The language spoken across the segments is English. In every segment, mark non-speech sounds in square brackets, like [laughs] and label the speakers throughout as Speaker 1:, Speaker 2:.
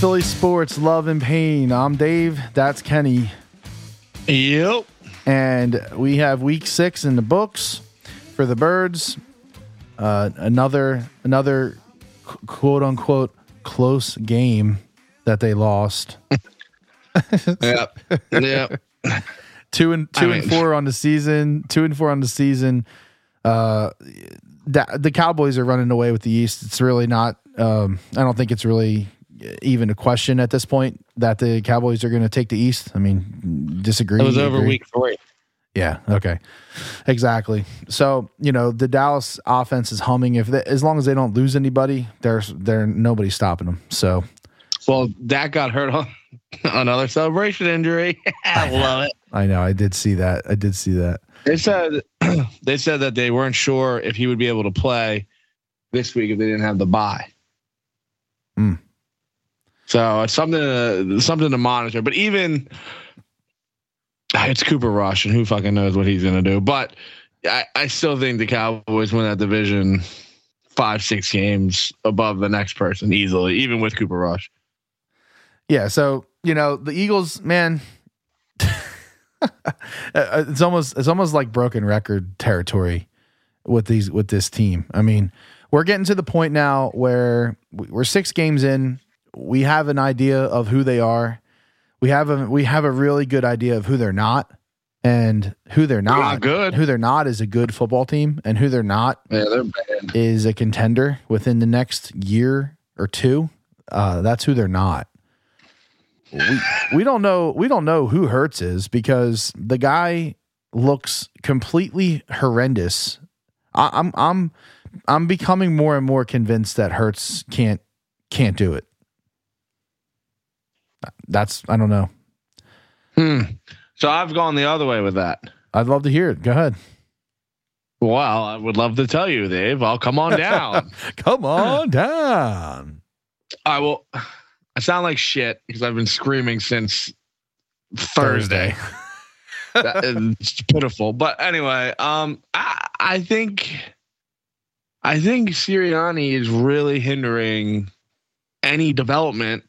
Speaker 1: Philly Sports Love and Pain. I'm Dave. That's Kenny.
Speaker 2: Yep.
Speaker 1: And we have week six in the books for the birds. Uh, another another quote unquote close game that they lost. [laughs]
Speaker 2: yep. Yep.
Speaker 1: two and two I and four on the season. Two and four on the season. Uh, that, the Cowboys are running away with the East. It's really not. Um, I don't think it's really even a question at this point that the Cowboys are going to take the East. I mean, disagree.
Speaker 2: It was over agree? week three.
Speaker 1: Yeah. Okay. Exactly. So you know the Dallas offense is humming. If they, as long as they don't lose anybody, there's there nobody's stopping them. So.
Speaker 2: Well, that got hurt on another celebration injury. [laughs] I love it.
Speaker 1: I know. I did see that. I did see that.
Speaker 2: They said [clears throat] they said that they weren't sure if he would be able to play this week if they didn't have the bye.
Speaker 1: Hmm.
Speaker 2: So it's something to, something to monitor. But even ah, it's Cooper Rush, and who fucking knows what he's gonna do. But I, I still think the Cowboys win that division five, six games above the next person easily, even with Cooper Rush.
Speaker 1: Yeah. So you know the Eagles, man. [laughs] Uh, it's almost it's almost like broken record territory with these with this team. I mean, we're getting to the point now where we're six games in we have an idea of who they are. We have a we have a really good idea of who they're not, and who they're not.
Speaker 2: not good.
Speaker 1: Who they're not is a good football team, and who they're not
Speaker 2: yeah, they're bad.
Speaker 1: is a contender within the next year or two. Uh, that's who they're not. We, we don't know we don't know who Hurts is because the guy looks completely horrendous. I, I'm I'm I'm becoming more and more convinced that Hurts can't can't do it that's I don't know.
Speaker 2: Hmm. So I've gone the other way with that.
Speaker 1: I'd love to hear it. Go ahead.
Speaker 2: Well, I would love to tell you, Dave. I'll come on down. [laughs]
Speaker 1: come on down.
Speaker 2: I will. I sound like shit because I've been screaming since Thursday. Thursday. [laughs] it's pitiful, but anyway, um, I, I think, I think Sirianni is really hindering any development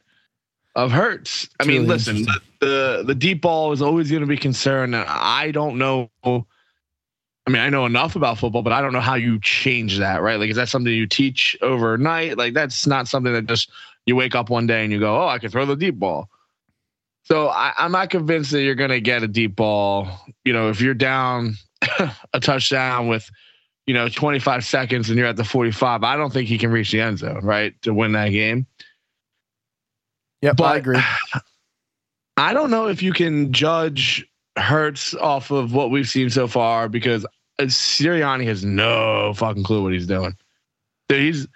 Speaker 2: of Hurts. I mean, really listen, the, the, the deep ball is always going to be concerned. I don't know. I mean, I know enough about football, but I don't know how you change that, right? Like, is that something you teach overnight? Like, that's not something that just you wake up one day and you go, "Oh, I can throw the deep ball." So I, I'm not convinced that you're going to get a deep ball. You know, if you're down [laughs] a touchdown with, you know, 25 seconds and you're at the 45, I don't think he can reach the end zone, right, to win that game.
Speaker 1: Yeah, but I agree. [sighs]
Speaker 2: I don't know if you can judge Hurts off of what we've seen so far because uh, Sirianni has no fucking clue what he's doing. He's.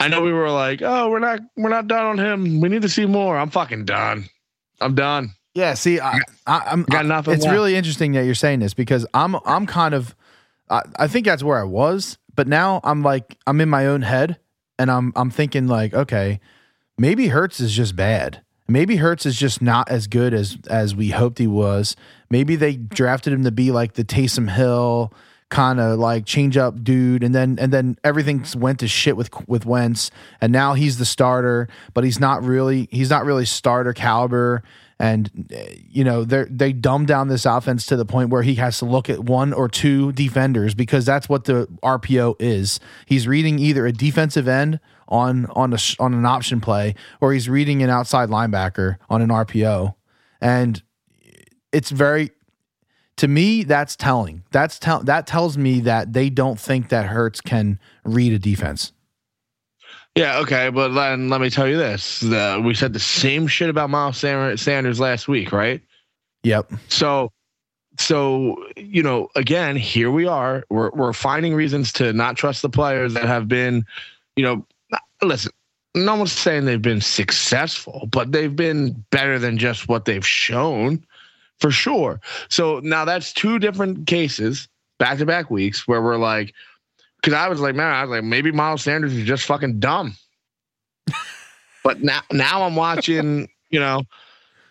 Speaker 2: I know we were like, oh, we're not, we're not done on him. We need to see more. I'm fucking done. I'm done.
Speaker 1: Yeah. See, I, I, am got nothing. It's really interesting that you're saying this because I'm, I'm kind of, I, I think that's where I was, but now I'm like, I'm in my own head and I'm, I'm thinking like, okay, maybe Hurts is just bad. Maybe Hurts is just not as good as as we hoped he was. Maybe they drafted him to be like the Taysom Hill kind of like change up dude, and then and then everything went to shit with with Wentz, and now he's the starter, but he's not really he's not really starter caliber. And you know they they dumb down this offense to the point where he has to look at one or two defenders because that's what the RPO is. He's reading either a defensive end on on a on an option play or he's reading an outside linebacker on an RPO, and it's very to me that's telling. That's tell that tells me that they don't think that Hurts can read a defense.
Speaker 2: Yeah, okay, but then let me tell you this: the, we said the same shit about Miles Sanders last week, right?
Speaker 1: Yep.
Speaker 2: So, so you know, again, here we are. We're we're finding reasons to not trust the players that have been, you know, listen. No one's saying they've been successful, but they've been better than just what they've shown, for sure. So now that's two different cases, back to back weeks, where we're like, because I was like, man, I was like, maybe Miles Sanders is just fucking dumb. [laughs] but now, now I'm watching, [laughs] you know,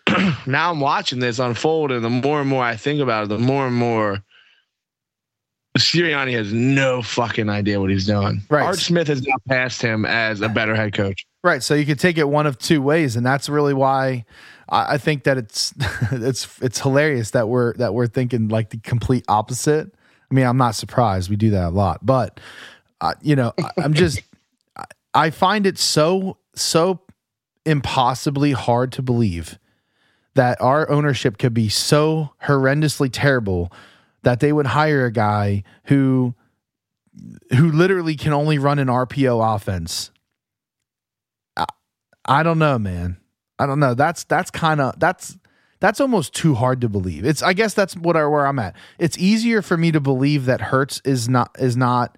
Speaker 2: [clears throat] now I'm watching this unfold, and the more and more I think about it, the more and more Sirianni has no fucking idea what he's doing. Right. Art Smith has now passed him as a better head coach.
Speaker 1: Right. So you could take it one of two ways, and that's really why I, I think that it's [laughs] it's it's hilarious that we're that we're thinking like the complete opposite. I mean, I'm not surprised. We do that a lot, but uh, you know, I'm just [laughs] I find it so so impossibly hard to believe that our ownership could be so horrendously terrible that they would hire a guy who who literally can only run an RPO offense. I, I don't know, man. I don't know. That's that's kind of that's that's almost too hard to believe. It's I guess that's what I, where I'm at. It's easier for me to believe that Hurts is not is not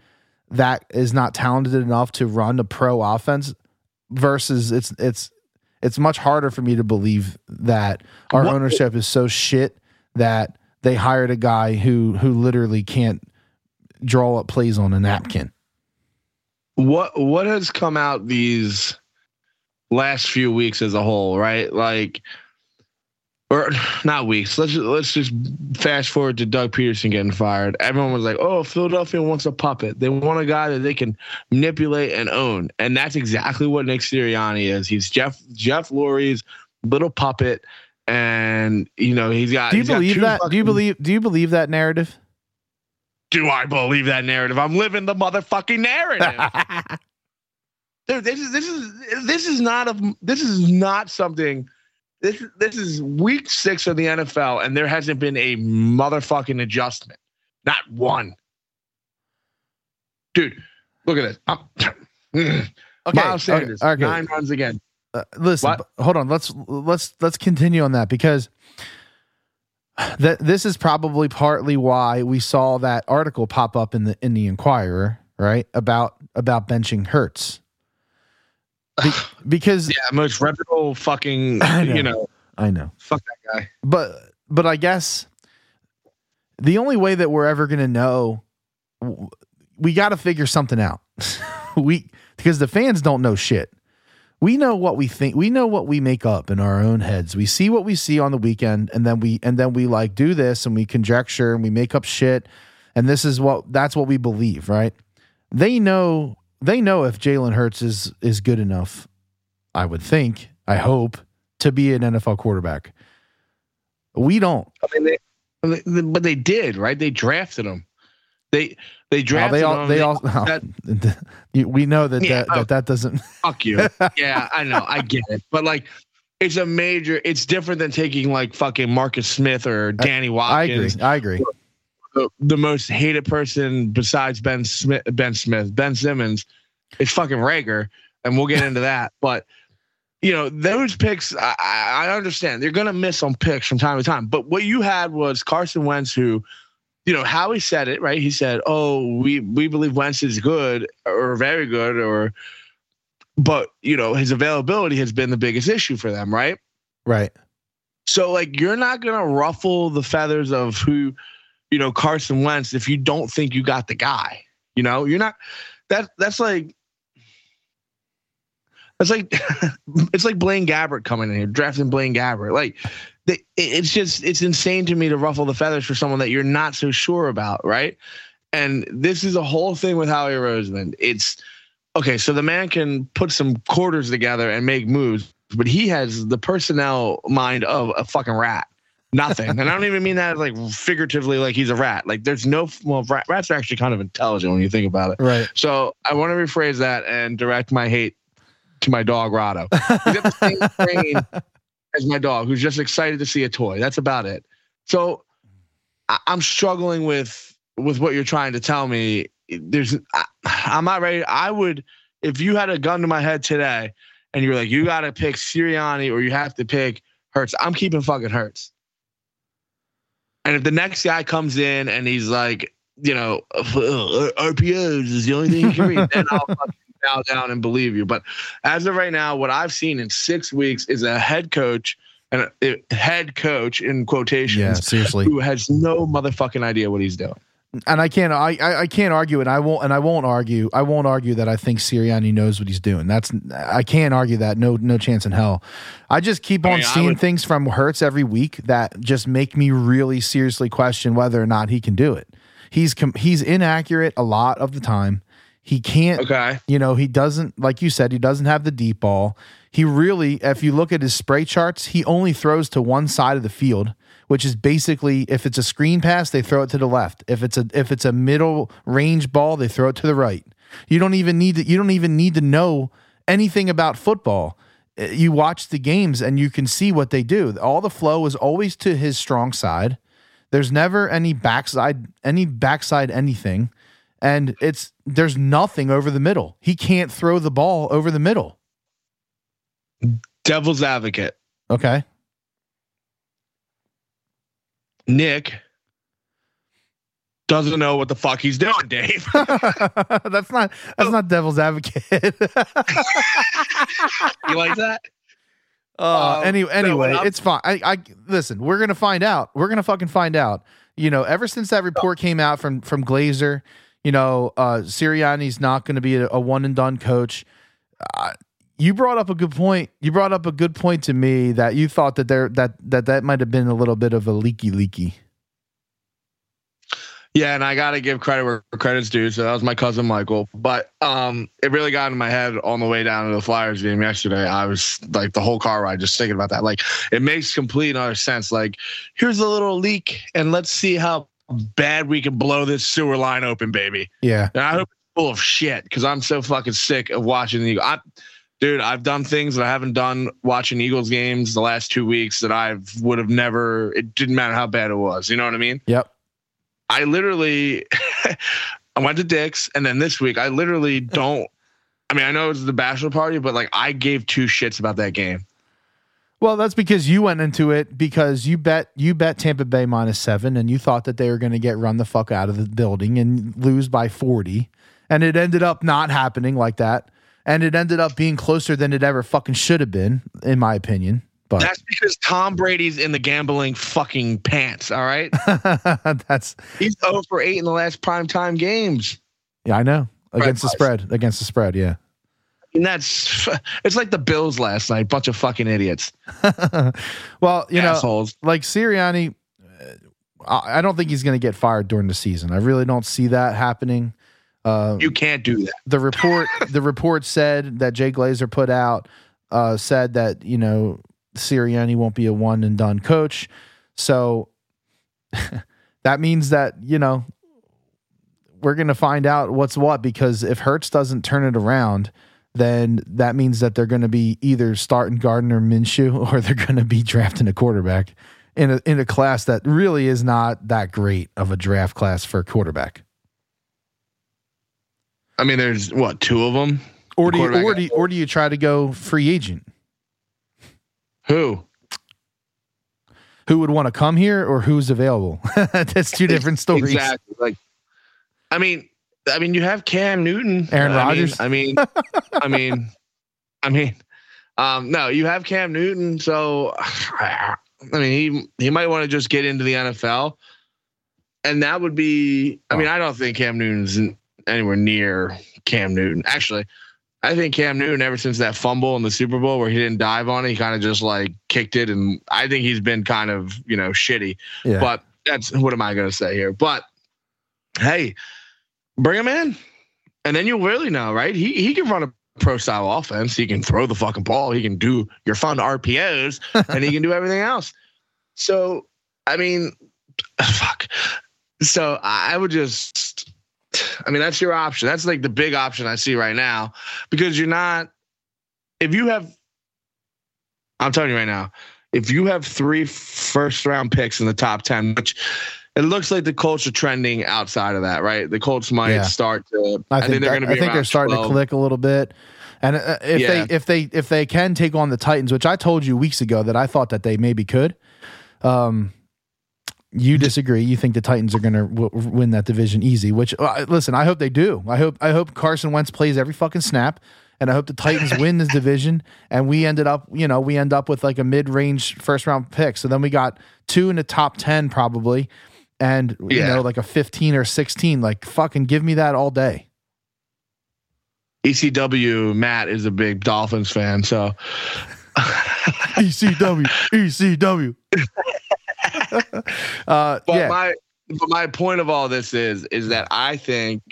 Speaker 1: that is not talented enough to run a pro offense versus it's it's it's much harder for me to believe that our what, ownership is so shit that they hired a guy who who literally can't draw up plays on a napkin.
Speaker 2: What what has come out these last few weeks as a whole, right? Like or [sighs] not weeks. Let's just, let's just fast forward to Doug Pederson getting fired. Everyone was like, "Oh, Philadelphia wants a puppet. They want a guy that they can manipulate and own." And that's exactly what Nick Sirianni is. He's Jeff Jeff Lurie's little puppet, and you know he's got.
Speaker 1: Do you believe that? Fucking, do you believe? Do you believe that narrative?
Speaker 2: Do I believe that narrative? I'm living the motherfucking narrative. [laughs] Dude, this is this is this is not a this is not something this this is week six of the NFL, and there hasn't been a motherfucking adjustment. Not one. Dude, look at this. [clears throat] okay, Miles Sanders, okay, okay. nine runs again.
Speaker 1: Uh, listen, what? hold on. Let's let's let's continue on that because that this is probably partly why we saw that article pop up in the in the Inquirer, right? About about benching Hurts. Be- [sighs] because
Speaker 2: yeah, most reputable fucking [clears throat] know, you know.
Speaker 1: I know.
Speaker 2: Fuck that guy.
Speaker 1: But but I guess the only way that we're ever gonna know, we got to figure something out. [laughs] we because the fans don't know shit. We know what we think. We know what we make up in our own heads. We see what we see on the weekend, and then we and then we like do this, and we conjecture, and we make up shit, and this is what that's what we believe, right? They know they know if Jalen Hurts is is good enough, I would think, I hope, to be an NFL quarterback. We don't.
Speaker 2: I mean, they, but they did, right? They drafted him. They they drafted
Speaker 1: oh, they all, him. They, all. [laughs] That, [laughs] we know that yeah, that, that oh, that doesn't. [laughs]
Speaker 2: Fuck you. yeah, I know. I get it, but like. It's a major. It's different than taking like fucking Marcus Smith or Danny Watkins.
Speaker 1: I agree. I agree
Speaker 2: the, the most hated person besides Ben Smith, Ben Smith, Ben Simmons, is fucking Reagor, and we'll get into that. But you know, those picks, I, I understand they're gonna miss on picks from time to time. But what you had was Carson Wentz, who, you know, how he said it, right? He said, "Oh, we we believe Wentz is good or very good," or, but you know, his availability has been the biggest issue for them, right?
Speaker 1: Right.
Speaker 2: So, like, you're not gonna ruffle the feathers of who you know, Carson Wentz if you don't think you got the guy. You know, you're not that that's like it's like [laughs] it's like Blaine Gabbert coming in here, drafting Blaine Gabbert. Like it's just it's insane to me to ruffle the feathers for someone that you're not so sure about, right? And this is a whole thing with Howie Roseman. It's okay, so the man can put some quarters together and make moves, but he has the personnel mind of a fucking rat. Nothing. and I don't even mean that like figuratively, like he's a rat. Like there's no, well, rat, rats are actually kind of intelligent when you think about it.
Speaker 1: Right.
Speaker 2: So I want to rephrase that and direct my hate to my dog, Rado. He's got the same [laughs] brain as my dog, who's just excited to see a toy. That's about it. So I, am struggling with with what you're trying to tell me. There's, I, I'm not ready. I would, if you had a gun to my head today, and you're like, you got to pick Sirianni or you have to pick Hurts. I'm keeping fucking Hurts. And if the next guy comes in and he's like, you know, RPOs is the only thing you can read, [laughs] then I'll fucking bow down and believe you. But as of right now, what I've seen in six weeks is a head coach and a head coach in quotations,
Speaker 1: yeah, seriously,
Speaker 2: who has no motherfucking idea what he's doing
Speaker 1: and I can't I, I can't argue it. I won't and I won't argue. I won't argue that I think Sirianni knows what he's doing. That's I can't argue that. No no chance in hell. I just keep on I mean, seeing would, things from Hurts every week that just make me really seriously question whether or not he can do it. He's com- he's inaccurate a lot of the time. He can't.
Speaker 2: Okay.
Speaker 1: You know, he doesn't like you said. He doesn't have the deep ball. He really, if you look at his spray charts, he only throws to one side of the field, which is basically if it's a screen pass, they throw it to the left. If it's a if it's a middle range ball, they throw it to the right. You don't even need to. You don't even need to know anything about football. Uh, You watch the games and you can see what they do. All the flow is always to his strong side. There's never any backside, any backside anything, and it's there's nothing over the middle. He can't throw the ball over the middle.
Speaker 2: Devil's advocate.
Speaker 1: Okay.
Speaker 2: Nick doesn't know what the fuck he's doing, Dave. [laughs]
Speaker 1: that's not that's not devil's advocate. [laughs]
Speaker 2: you like that?
Speaker 1: Uh,
Speaker 2: Um,
Speaker 1: any, anyway, it's fine. I, I listen. We're gonna find out. We're gonna fucking find out. You know, ever since that report came out from from Glazer, you know, uh, Sirianni's not going to be a, a one and done coach. Uh, you brought up a good point. You brought up a good point to me that you thought that there that that that might have been a little bit of a leaky leaky.
Speaker 2: Yeah, and I got to give credit where credit's due. So that was my cousin Michael. But um, it really got in my head on the way down to the Flyers game yesterday. I was like the whole car ride just thinking about that. Like it makes complete and utter sense. Like here's a little leak, and let's see how bad we can blow this sewer line open, baby.
Speaker 1: Yeah,
Speaker 2: And I hope it's full of shit because I'm so fucking sick of watching the. Eagles. I, dude, I've done things that I haven't done watching Eagles games the last two weeks that I would have never. It didn't matter how bad it was. You know what I mean?
Speaker 1: yep.
Speaker 2: I literally [laughs] I went to Dick's and then this week I literally don't I mean I know it's the bachelor party but like I gave two shits about that game.
Speaker 1: Well, that's because you went into it because you bet you bet Tampa Bay minus seven, and you thought that they were going to get run the fuck out of the building and lose by forty, and it ended up not happening like that, and it ended up being closer than it ever fucking should have been, in my opinion. But
Speaker 2: That's because Tom Brady's in the gambling fucking pants, all right? [laughs]
Speaker 1: that's
Speaker 2: He's 0 for 8 in the last primetime games.
Speaker 1: yeah, I know against the spread, against the spread, yeah.
Speaker 2: And that's [laughs] it's like the Bills last night, bunch of fucking idiots. [laughs]
Speaker 1: well, you know,
Speaker 2: assholes.
Speaker 1: like Sirianni, uh, I I don't think he's going to get fired during the season. I really don't see that happening. Uh,
Speaker 2: You can't do that.
Speaker 1: the report [laughs] the report said that Jay Glazer put out uh, said that you know Sirianni won't be a one and done coach. So that means that you know we're going to find out what's what because if Hurts doesn't turn it around, then that means that they're going to be either starting Gardner Minshew [laughs] or they're going to be drafting a quarterback in a in a class that really is not that great of a draft class for a quarterback.
Speaker 2: I mean, there's what two of them.
Speaker 1: Or do you, or do you, or do you try to go free agent?
Speaker 2: Who?
Speaker 1: Who would want to come here or who's available? [laughs] That's two different stories.
Speaker 2: Exactly. Like, I mean, I mean, you have Cam Newton,
Speaker 1: Aaron Rodgers?
Speaker 2: I mean, I mean, I mean, um, no, you have Cam Newton. So, [sighs] I mean, he he might want to just get into the NFL, and that would be. I mean, I don't think Cam Newton's anywhere near Cam Newton. Actually, I think Cam Newton, ever since that fumble in the Super Bowl where he didn't dive on it, he kind of just like kicked it, and I think he's been kind of you know shitty.
Speaker 1: Yeah.
Speaker 2: But that's what am I going to say here? But hey, bring him in, and then you'll really know, right? He he can run a pro style offense. He can throw the fucking ball. He can do your fun RPOs, [laughs] and he can do everything else. So I mean, [sighs] fuck. So I I would just. I mean, that's your option. That's like the big option I see right now because you're not. If you have, I'm telling you right now, if you have three first round picks in the top 10, which it looks like the Colts are trending outside of that, right? The Colts might
Speaker 1: Yeah.
Speaker 2: start to.
Speaker 1: I think,
Speaker 2: they're going to
Speaker 1: I think they're starting
Speaker 2: 12.
Speaker 1: to click a little bit. And uh, if
Speaker 2: Yeah.
Speaker 1: they if they if they can take on the Titans, which I told you weeks ago that I thought that they maybe could, um, you disagree. You think the Titans are going to w- win that division easy. Which uh, listen, I hope they do. I hope I hope Carson Wentz plays every fucking snap, and I hope the Titans win this division. And we ended up, you know, we end up with like a mid range first round pick. So then we got two in the top ten probably, and you
Speaker 2: Yeah.
Speaker 1: know, like a fifteen or sixteen. Like fucking give me that all day.
Speaker 2: ECW Matt is a big Dolphins fan, so [laughs]
Speaker 1: ECW, ECW. [laughs] uh,
Speaker 2: But
Speaker 1: yeah,
Speaker 2: my but my point of all this is is that I think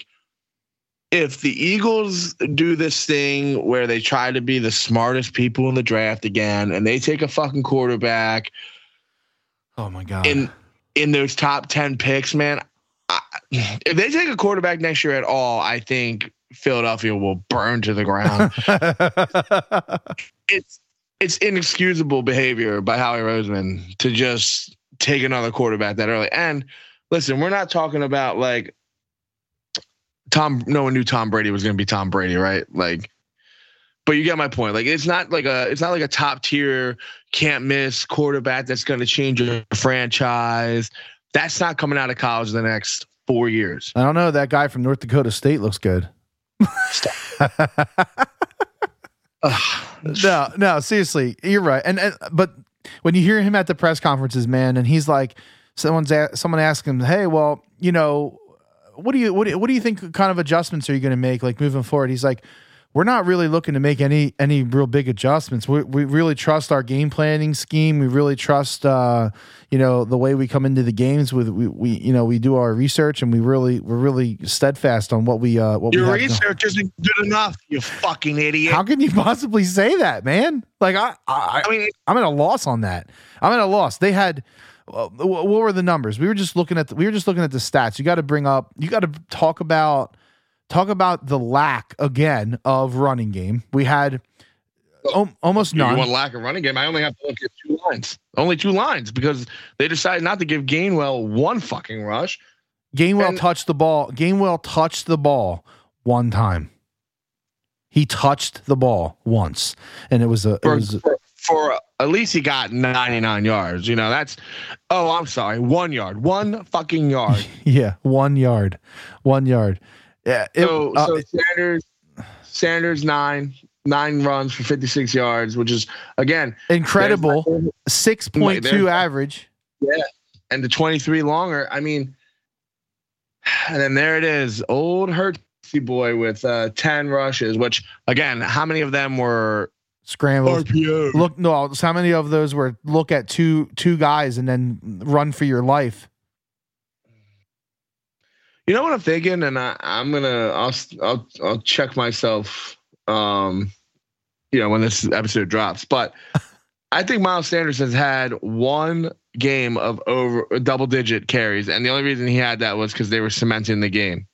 Speaker 2: if the Eagles do this thing where they try to be the smartest people in the draft again and they take a fucking quarterback
Speaker 1: Oh my god.
Speaker 2: in in those top 10 picks, man, I, if they take a quarterback next year at all, I think Philadelphia will burn to the ground. [laughs] it's it's inexcusable behavior by Howie Roseman to just take another quarterback that early. And listen, we're not talking about like Tom. No one knew Tom Brady was going to be Tom Brady, right? Like, but you get my point. Like, it's not like a it's not like a top tier can't miss quarterback that's going to change your franchise. That's not coming out of college the next four years.
Speaker 1: I don't know. That guy from North Dakota State looks good. [laughs] no, no, seriously, you're right. And, and but when you hear him at the press conferences, man, and he's like, someone's a, someone asking him, "Hey, well, you know, what do you what do you, what do you think kind of adjustments are you going to make like moving forward?" He's like, "We're not really looking to make any any real big adjustments. We we really trust our game planning scheme. We really trust uh, you know the way we come into the games with we, we you know we do our research and we really we're really steadfast on what we uh what
Speaker 2: Your
Speaker 1: we
Speaker 2: research isn't good enough, you fucking idiot.
Speaker 1: How can you possibly say that, man? Like I I, I mean I'm at a loss on that. I'm at a loss. They had uh, what were the numbers? We were just looking at the, we were just looking at the stats. You got to bring up you got to talk about talk about the lack again of running game. We had o- almost
Speaker 2: You
Speaker 1: none.
Speaker 2: want lack of running game? I only have to look at two lines. Only two lines because they decided not to give Gainwell one fucking rush.
Speaker 1: Gainwell
Speaker 2: and-
Speaker 1: touched the ball. Gainwell touched the ball one time. He touched the ball once, and it was a it
Speaker 2: For,
Speaker 1: was
Speaker 2: for, for at least he got 99 yards. You know, that's oh, I'm sorry, one yard, one fucking yard. [laughs]
Speaker 1: yeah one yard, one yard. Yeah, it,
Speaker 2: so,
Speaker 1: uh,
Speaker 2: so Sanders, Sanders nine, nine runs for 56 yards, which is again
Speaker 1: incredible.
Speaker 2: there's my-
Speaker 1: Six point two
Speaker 2: there's-
Speaker 1: average.
Speaker 2: and the 23 longer. I mean, and then there it is, old Hertzy boy with uh, 10 rushes, which again, how many of them were
Speaker 1: Scrambles.
Speaker 2: RPO?
Speaker 1: Look, no. How many of those were look at two two guys and then run for your life?
Speaker 2: You know what I'm thinking, and I, I'm gonna I'll I'll I'll check myself. Um, you know when this episode drops, but [laughs] I think Miles Sanders has had one game of over double digit carries, and the only reason he had that was because they were cementing the game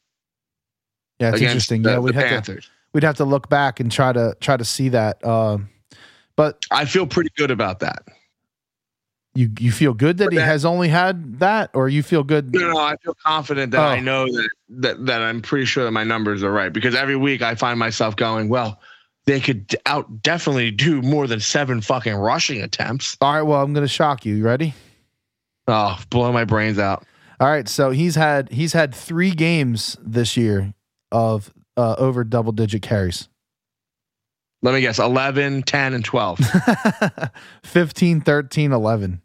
Speaker 1: Yeah, it's interesting.
Speaker 2: the,
Speaker 1: yeah, we'd have to we'd have to look back and try to try to see that. Um, but
Speaker 2: I feel pretty good about that.
Speaker 1: You you feel good that
Speaker 2: But
Speaker 1: he has only had that, or you feel good?
Speaker 2: No, no, I feel confident that
Speaker 1: Oh.
Speaker 2: I know that, that that I'm pretty sure that my numbers are right because every week I find myself going, well, they could out definitely do more than seven fucking rushing attempts.
Speaker 1: All right. Well, I'm going to shock you. You ready?
Speaker 2: Oh, blow my brains out.
Speaker 1: All right. So he's had he's had three games this year of uh, over double digit carries.
Speaker 2: Let me guess 11, 10, and 12. [laughs]
Speaker 1: 15, 13, 11.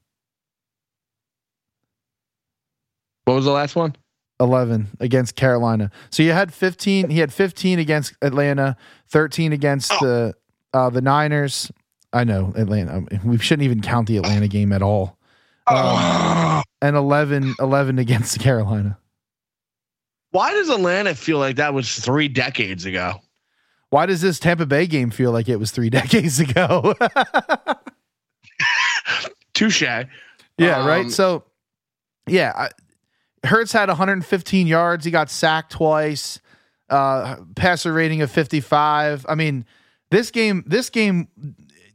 Speaker 2: What was the last one?
Speaker 1: 11 against Carolina. So you had 15, he had 15 against Atlanta, 13 against
Speaker 2: Oh.
Speaker 1: the uh the Niners. I know Atlanta. We shouldn't even count the Atlanta game at all. Um, and 11 11 against [laughs] Carolina.
Speaker 2: Why does Atlanta feel like that was three decades ago?
Speaker 1: Why does this Tampa Bay game feel like it was 3 [laughs] decades ago? [laughs]
Speaker 2: Touche.
Speaker 1: yeah,
Speaker 2: Um,
Speaker 1: right? So yeah, I, Hurts had 115 yards, he got sacked twice. Uh passer rating of 55. I mean, this game this game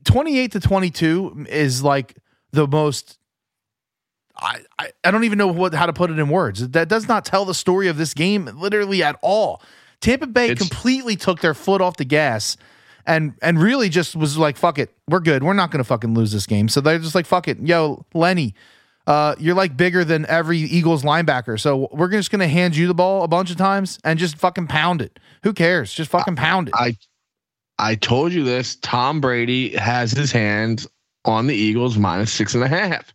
Speaker 1: 28 to 22 is like the most I, I, I don't even know what how to put it in words. That does not tell the story of this game literally at all. Tampa Bay
Speaker 2: It's-
Speaker 1: completely took their foot off the gas and and really just was like, fuck it, we're good. We're not gonna fucking lose this game. So they're just like, fuck it, yo, Lenny, uh, you're like bigger than every Eagles linebacker. So we're just gonna hand you the ball a bunch of times and just fucking pound it. Who cares? Just fucking pound it.
Speaker 2: I I told you this. Tom Brady has his hands on the Eagles minus six and a half.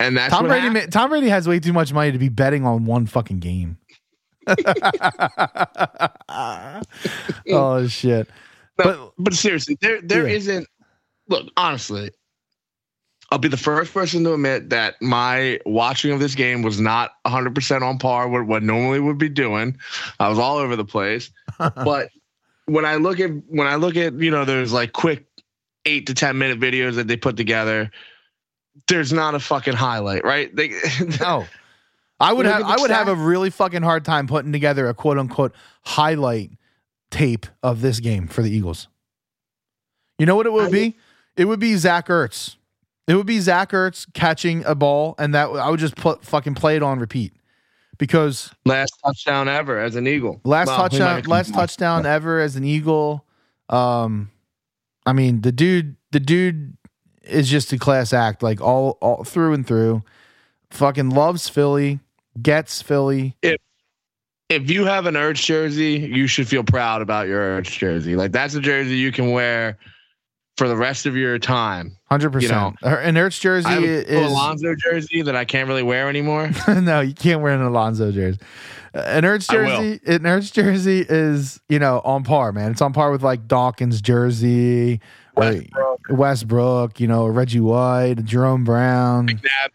Speaker 2: And that's
Speaker 1: Tom Brady, ma- Tom Brady has way too much money to be betting on one fucking game. [laughs] oh shit!
Speaker 2: No,
Speaker 1: But
Speaker 2: but seriously, there there
Speaker 1: Yeah.
Speaker 2: not Look, honestly, I'll be the first person to admit that my watching of this game was not 100% on par with what normally would be doing. I was all over the place. [laughs] but when I look at when I look at, you know, there's like quick 8 to 10 minute videos that they put together, there's not a fucking highlight, right? They [laughs]
Speaker 1: No. I would have I would have a really fucking hard time putting together a quote unquote highlight tape of this game for the Eagles. You know what it would be? It would be Zach Ertz. It would be Zach Ertz catching a ball, and that I would just put fucking play it on repeat because
Speaker 2: last touchdown ever as an Eagle.
Speaker 1: Last touchdown, last touchdown ever as an Eagle. Um, I mean the dude, the dude is just a class act, like all all through and through. Fucking loves Philly, gets Philly.
Speaker 2: If if you have an Ertz jersey, you should feel proud about your Ertz jersey. Like that's a jersey you can wear for the rest of your time.
Speaker 1: Hundred percent. An Ertz jersey I is
Speaker 2: Alonso jersey that I can't really wear anymore. [laughs]
Speaker 1: no, you can't wear an Alonso jersey. An Ertz jersey, an Ertz jersey is you know on par, man. It's on par with like Dawkins jersey, Westbrook, Westbrook you know Reggie White, Jerome Brown,
Speaker 2: McNabb,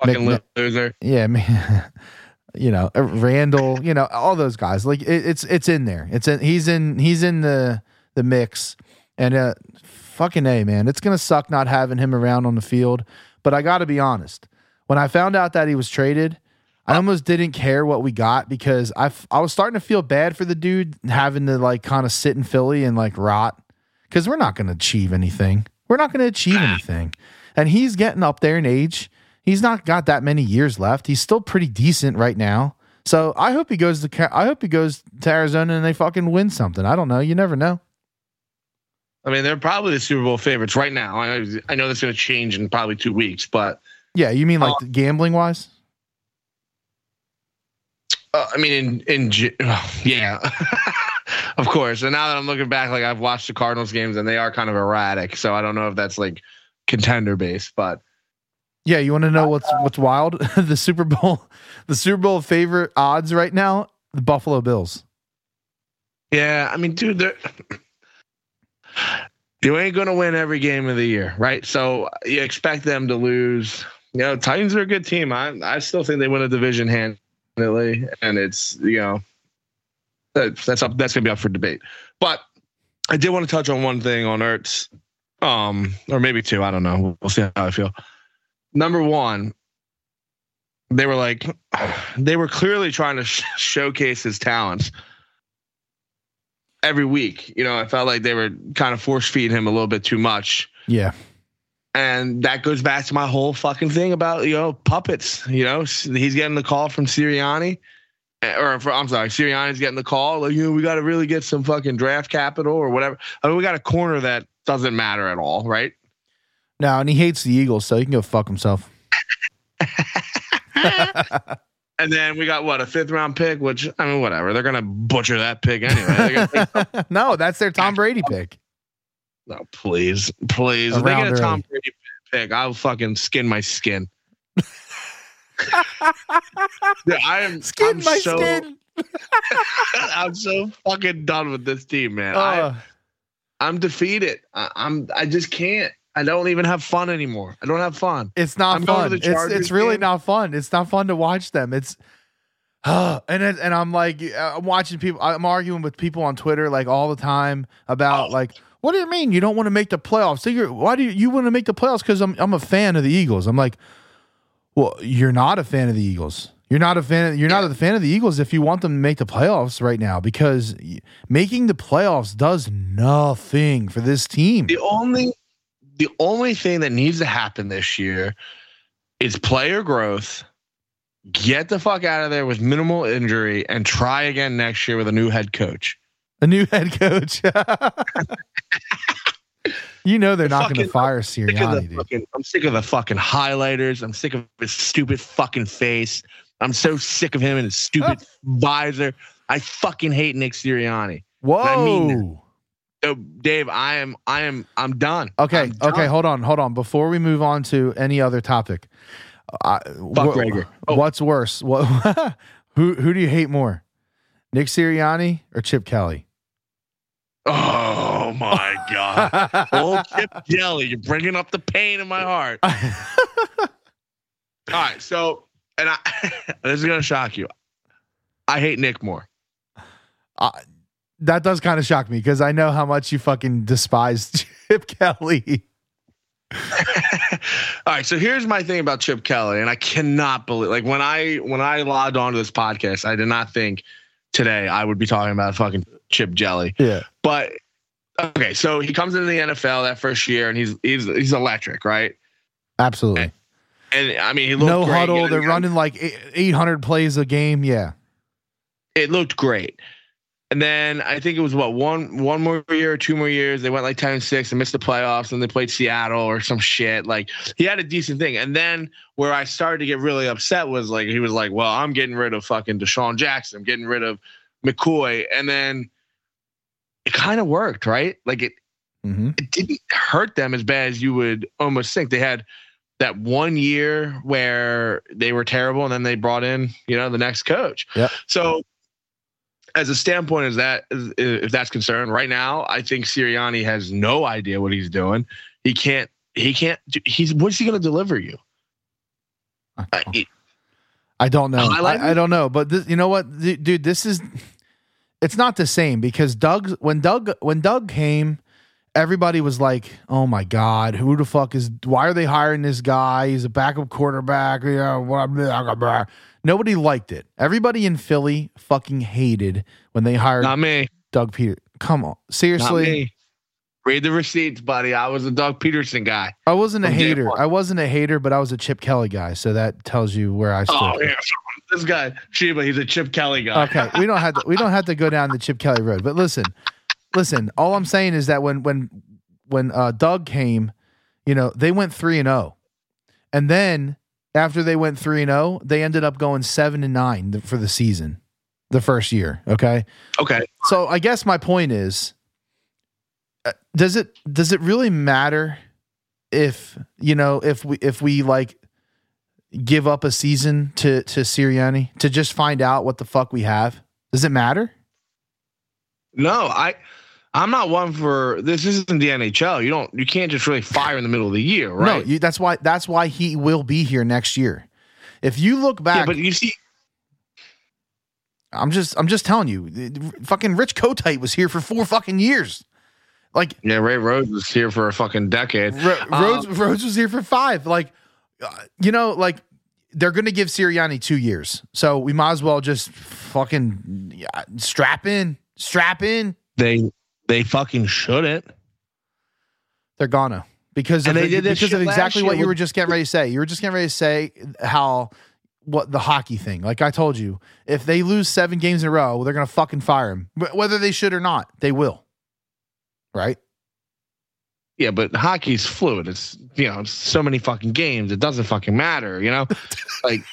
Speaker 2: fucking McNabb, loser.
Speaker 1: Yeah, man. [laughs] you know Randall, you know all those guys. Like it, it's it's in there. It's in he's in he's in the the mix. And uh, fucking A, man. It's going to suck not having him around on the field. But I got to be honest. When I found out that he was traded, I almost didn't care what we got because I, f- I was starting to feel bad for the dude having to like kind of sit in Philly and like rot because we're not going to achieve anything. We're not going to achieve anything. And he's getting up there in age. He's not got that many years left. He's still pretty decent right now. So I hope he goes to I hope he goes to Arizona and they fucking win something. I don't know. You never know.
Speaker 2: I mean, they're probably the Super Bowl favorites right now. I, I know that's going to change in probably two weeks, but
Speaker 1: yeah, you mean like uh, gambling wise?
Speaker 2: Uh, I mean, in in yeah, [laughs] of course. And now that I'm looking back, like I've watched the Cardinals games and they are kind of erratic, so I don't know if that's like contender base, but
Speaker 1: yeah, you want to know what's what's wild? [laughs] the Super Bowl, the Super Bowl favorite odds right now, the Buffalo Bills.
Speaker 2: Yeah, I mean, dude, they're you ain't gonna win every game of the year, right? So you expect them to lose. You know, Titans are a good team. I I still think they win a division handily, and it's you know that's up that's gonna be up for debate. But I did want to touch on one thing on Ertz, um, or maybe two. I don't know. We'll see how I feel. Number one, they were like, [sighs] they were clearly trying to sh- [laughs] showcase his talents every week. You know, I felt like they were kind of force feeding him a little bit too much.
Speaker 1: Yeah.
Speaker 2: And that goes back to my whole fucking thing about, you know, puppets. You know, he's getting the call from Sirianni. Eh, or for, I'm sorry, Sirianni's getting the call. Like, you know, we got to really get some fucking draft capital or whatever. I mean, we got a corner that doesn't matter at all, right?
Speaker 1: No, and he hates the Eagles, so he can go fuck himself. [laughs] [laughs]
Speaker 2: And then we got what a fifth round pick, which I mean, whatever. They're gonna butcher that pick anyway. [laughs]
Speaker 1: no, that's their Tom Brady pick.
Speaker 2: No, please, please. If they get a Tom Brady pick, I'll fucking skin my skin. [laughs] yeah, I am
Speaker 1: skin
Speaker 2: I'm
Speaker 1: my
Speaker 2: so,
Speaker 1: skin. [laughs]
Speaker 2: I'm so fucking done with this team, man. Uh, I, I'm defeated. I, I'm. I just can't. I don't even have fun anymore. I don't have fun.
Speaker 1: It's not I'm fun. It's, it's really game. not fun. It's not fun to watch them. It's uh, [sighs] and it, and I'm like I'm watching people. I'm arguing with people on Twitter like all the time about oh. like, what do you mean you don't want to make the playoffs? So you're, why do you, you want to make the playoffs? Because I'm I'm a fan of the Eagles. I'm like, well, you're not a fan of the Eagles. You're not a fan. Of, you're not a fan of the Eagles if you want them to make the playoffs right now because making the playoffs does nothing for this team.
Speaker 2: The only the only thing that needs to happen this year is player growth. Get the fuck out of there with minimal injury and try again next year with a new head coach.
Speaker 1: A new head coach. [laughs] you know they're not going to fire Sirianni.
Speaker 2: Fucking, I'm sick of the fucking highlighters. I'm sick of his stupid fucking face. I'm so sick of him and his stupid [laughs] visor. I fucking hate Nick Sirianni.
Speaker 1: Whoa.
Speaker 2: So, Dave, I am, I am, I'm done.
Speaker 1: Okay,
Speaker 2: I'm done.
Speaker 1: okay, hold on, hold on. Before we move on to any other topic, uh,
Speaker 2: Fuck wh-
Speaker 1: oh. what's worse? What, [laughs] who who do you hate more, Nick Sirianni or Chip Kelly?
Speaker 2: Oh Oh my god, [laughs] old Chip Kelly, you're bringing up the pain in my heart. [laughs] All right, so and I, this is gonna shock you. I hate Nick more.
Speaker 1: Uh, that does kind of shock me because I know how much you fucking despise [laughs] Chip Kelly. [laughs]
Speaker 2: All right, so here's my thing about Chip Kelly, and I cannot believe like when I when I logged onto this podcast, I did not think today I would be talking about fucking Chip Jelly.
Speaker 1: Yeah.
Speaker 2: But okay, so he comes into the NFL that first year and he's he's he's electric, right?
Speaker 1: Absolutely.
Speaker 2: And, and I mean, he
Speaker 1: looked no great. huddle. They're running like 800 plays a game. Yeah.
Speaker 2: It looked great. And then I think it was what one one more year or two more years. They went like ten and six and missed the playoffs, and they played Seattle or some shit. Like he had a decent thing. And then where I started to get really upset was like he was like, "Well, I'm getting rid of fucking DeSean Jackson. I'm getting rid of McCoy." And then it kind of worked, right? Like it mm-hmm. it didn't hurt them as bad as you would almost think. They had that one year where they were terrible, and then they brought in you know the next coach.
Speaker 1: Yeah.
Speaker 2: So as a standpoint as that if that's concerned right now i think sirianni has no idea what he's doing. He can't he can't he's what's he going to deliver you?
Speaker 1: I don't, I don't know. I, I, don't know but this, you know what dude this is it's not the same because doug when doug when doug came everybody was like oh my god who the fuck is why are they hiring this guy? He's a backup quarterback yeah Nobody liked it. Everybody in Philly fucking hated when they hired
Speaker 2: Not me.
Speaker 1: Doug Peter. Come on. Seriously.
Speaker 2: Read the receipts, buddy. I was a Doug Pederson guy.
Speaker 1: I wasn't a hater. I wasn't a hater, but I was a Chip Kelly guy. So that tells you where I stood. Oh, yeah. [laughs]
Speaker 2: This guy, Sheba, he's a Chip Kelly guy.
Speaker 1: Okay. We don't have to we don't have to go down the Chip Kelly road. But listen, listen, all I'm saying is that when when when uh, Doug came, you know, they went three and zero. Oh. And then after they went 3 and 0, they ended up going 7 and 9 for the season the first year, okay?
Speaker 2: Okay.
Speaker 1: So I guess my point is uh, does it does it really matter if, you know, if we if we like give up a season to to Sirianni to just find out what the fuck we have? Does it matter?
Speaker 2: No, I I'm not one for this. Isn't the NHL. You don't. You can't just really fire in the middle of the year, right? No,
Speaker 1: you, that's why. That's why he will be here next year. If you look back, yeah,
Speaker 2: but you see,
Speaker 1: I'm just. I'm just telling you. Fucking Rich Kotite was here for four fucking years. Like
Speaker 2: yeah, Ray Rhodes was here for a fucking decade.
Speaker 1: Rhodes, um, Rhodes was here for five. Like, uh, you know, like they're going to give Sirianni two years, so we might as well just fucking yeah, strap in, strap in.
Speaker 2: They they fucking shouldn't.
Speaker 1: They're gonna because of, the, because of exactly what you were just getting ready to say. You were just getting ready to say how what the hockey thing. Like I told you, if they lose seven games in a row, they're gonna fucking fire him, whether they should or not. They will, right?
Speaker 2: Yeah, but hockey's fluid. It's you know so many fucking games. It doesn't fucking matter. You know, [laughs] like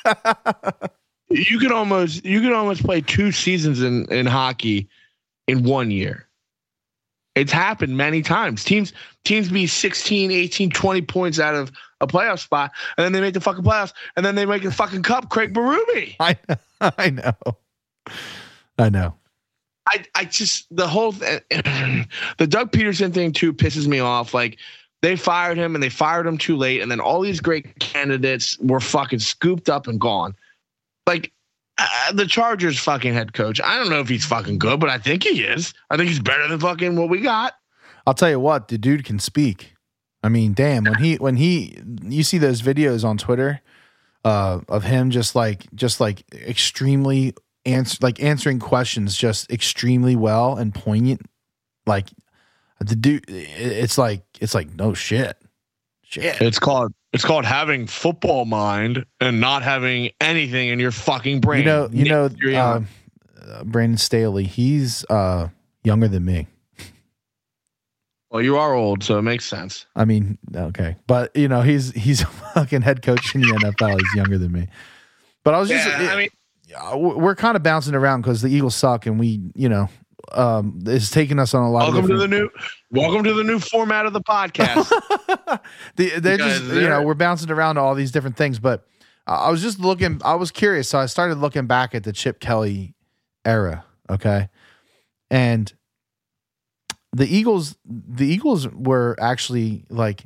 Speaker 2: you could almost you could almost play two seasons in in hockey in one year. It's happened many times. Teams teams be 16, 18, 20 points out of a playoff spot, and then they make the fucking playoffs, and then they make the fucking cup. Craig Berube.
Speaker 1: I [laughs] I know. I know.
Speaker 2: I I just the whole th- [clears throat] the Doug Pederson thing too pisses me off. Like they fired him and they fired him too late, and then all these great candidates were fucking scooped up and gone. Like uh, the Chargers fucking head coach. I don't know if he's fucking good, but I think he is. I think he's better than fucking what we got.
Speaker 1: I'll tell you what, the dude can speak. I mean, damn, when he when he you see those videos on Twitter uh of him just like just like extremely answer like answering questions just extremely well and poignant like the dude it's like it's like no shit.
Speaker 2: Shit. It's called it's called having football mind and not having anything in your fucking brain.
Speaker 1: You know, you know, uh, uh, Brandon Staley. He's uh, younger than me.
Speaker 2: Well, you are old, so it makes sense.
Speaker 1: I mean, okay, but you know, he's he's [laughs] a fucking head coach in the NFL. He's younger than me. But I was just, yeah, it, I mean, we're kind of bouncing around because the Eagles suck, and we, you know, um, is taking us on a lot.
Speaker 2: Welcome to the new. Welcome to the new format of the podcast. [laughs]
Speaker 1: the, they're just they're, you know we're bouncing around all these different things, but I was just looking. I was curious, so I started looking back at the Chip Kelly era. Okay, and the Eagles the Eagles were actually like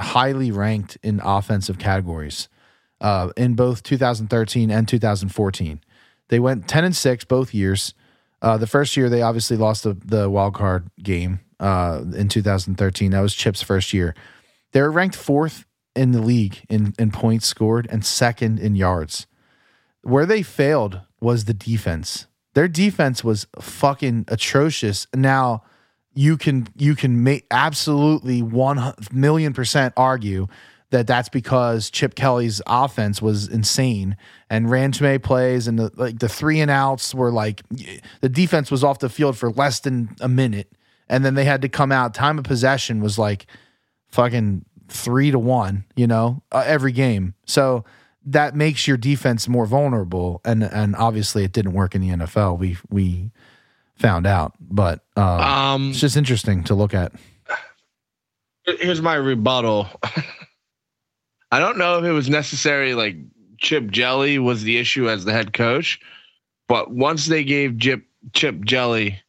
Speaker 1: highly ranked in offensive categories uh, in both 2013 and 2014. They went 10 and 6 both years. Uh, the first year they obviously lost the, the wild card game uh, in 2013. That was Chip's first year. They were ranked fourth in the league in, in points scored and second in yards. Where they failed was the defense. Their defense was fucking atrocious. Now you can you can make absolutely one million percent argue that that's because Chip Kelly's offense was insane and ran too plays and the like the three and outs were like the defense was off the field for less than a minute and then they had to come out time of possession was like fucking 3 to 1, you know, uh, every game. So that makes your defense more vulnerable and and obviously it didn't work in the NFL. We we found out, but um, um it's just interesting to look at.
Speaker 2: Here's my rebuttal. [laughs] I don't know if it was necessary like Chip Jelly was the issue as the head coach, but once they gave Chip Chip Jelly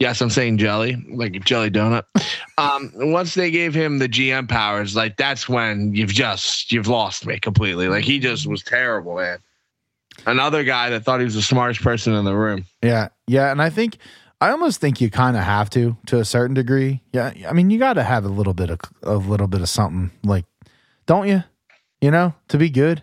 Speaker 2: Yes, I'm saying jelly, like a jelly donut. [laughs] Um, once they gave him the GM powers, like that's when you've just you've lost me completely. Like he just was terrible, man. Another guy that thought he was the smartest person in the room.
Speaker 1: Yeah, yeah, and I think I almost think you kind of have to to a certain degree. Yeah, I mean you got to have a little bit of a little bit of something, like, don't you? You know, to be good.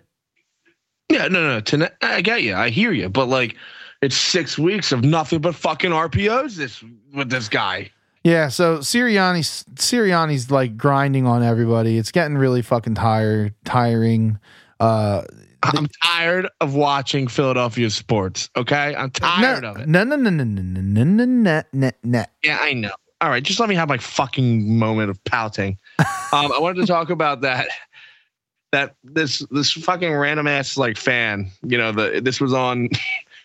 Speaker 2: Yeah, no, no. To, I get you. I hear you, but like it's six weeks of nothing but fucking RPOs this with this guy.
Speaker 1: Yeah, so Sirianni's Sirianni's like grinding on everybody. It's getting really fucking tired, tiring. Uh,
Speaker 2: I'm tired of watching Philadelphia sports. Okay, I'm tired
Speaker 1: no,
Speaker 2: of it.
Speaker 1: No, no, no, no, no, no, no, no, no, no.
Speaker 2: Yeah, I know. All right, just let me have my fucking moment of pouting. um, I wanted to talk about that. That this this fucking random ass like fan, you know, the this was on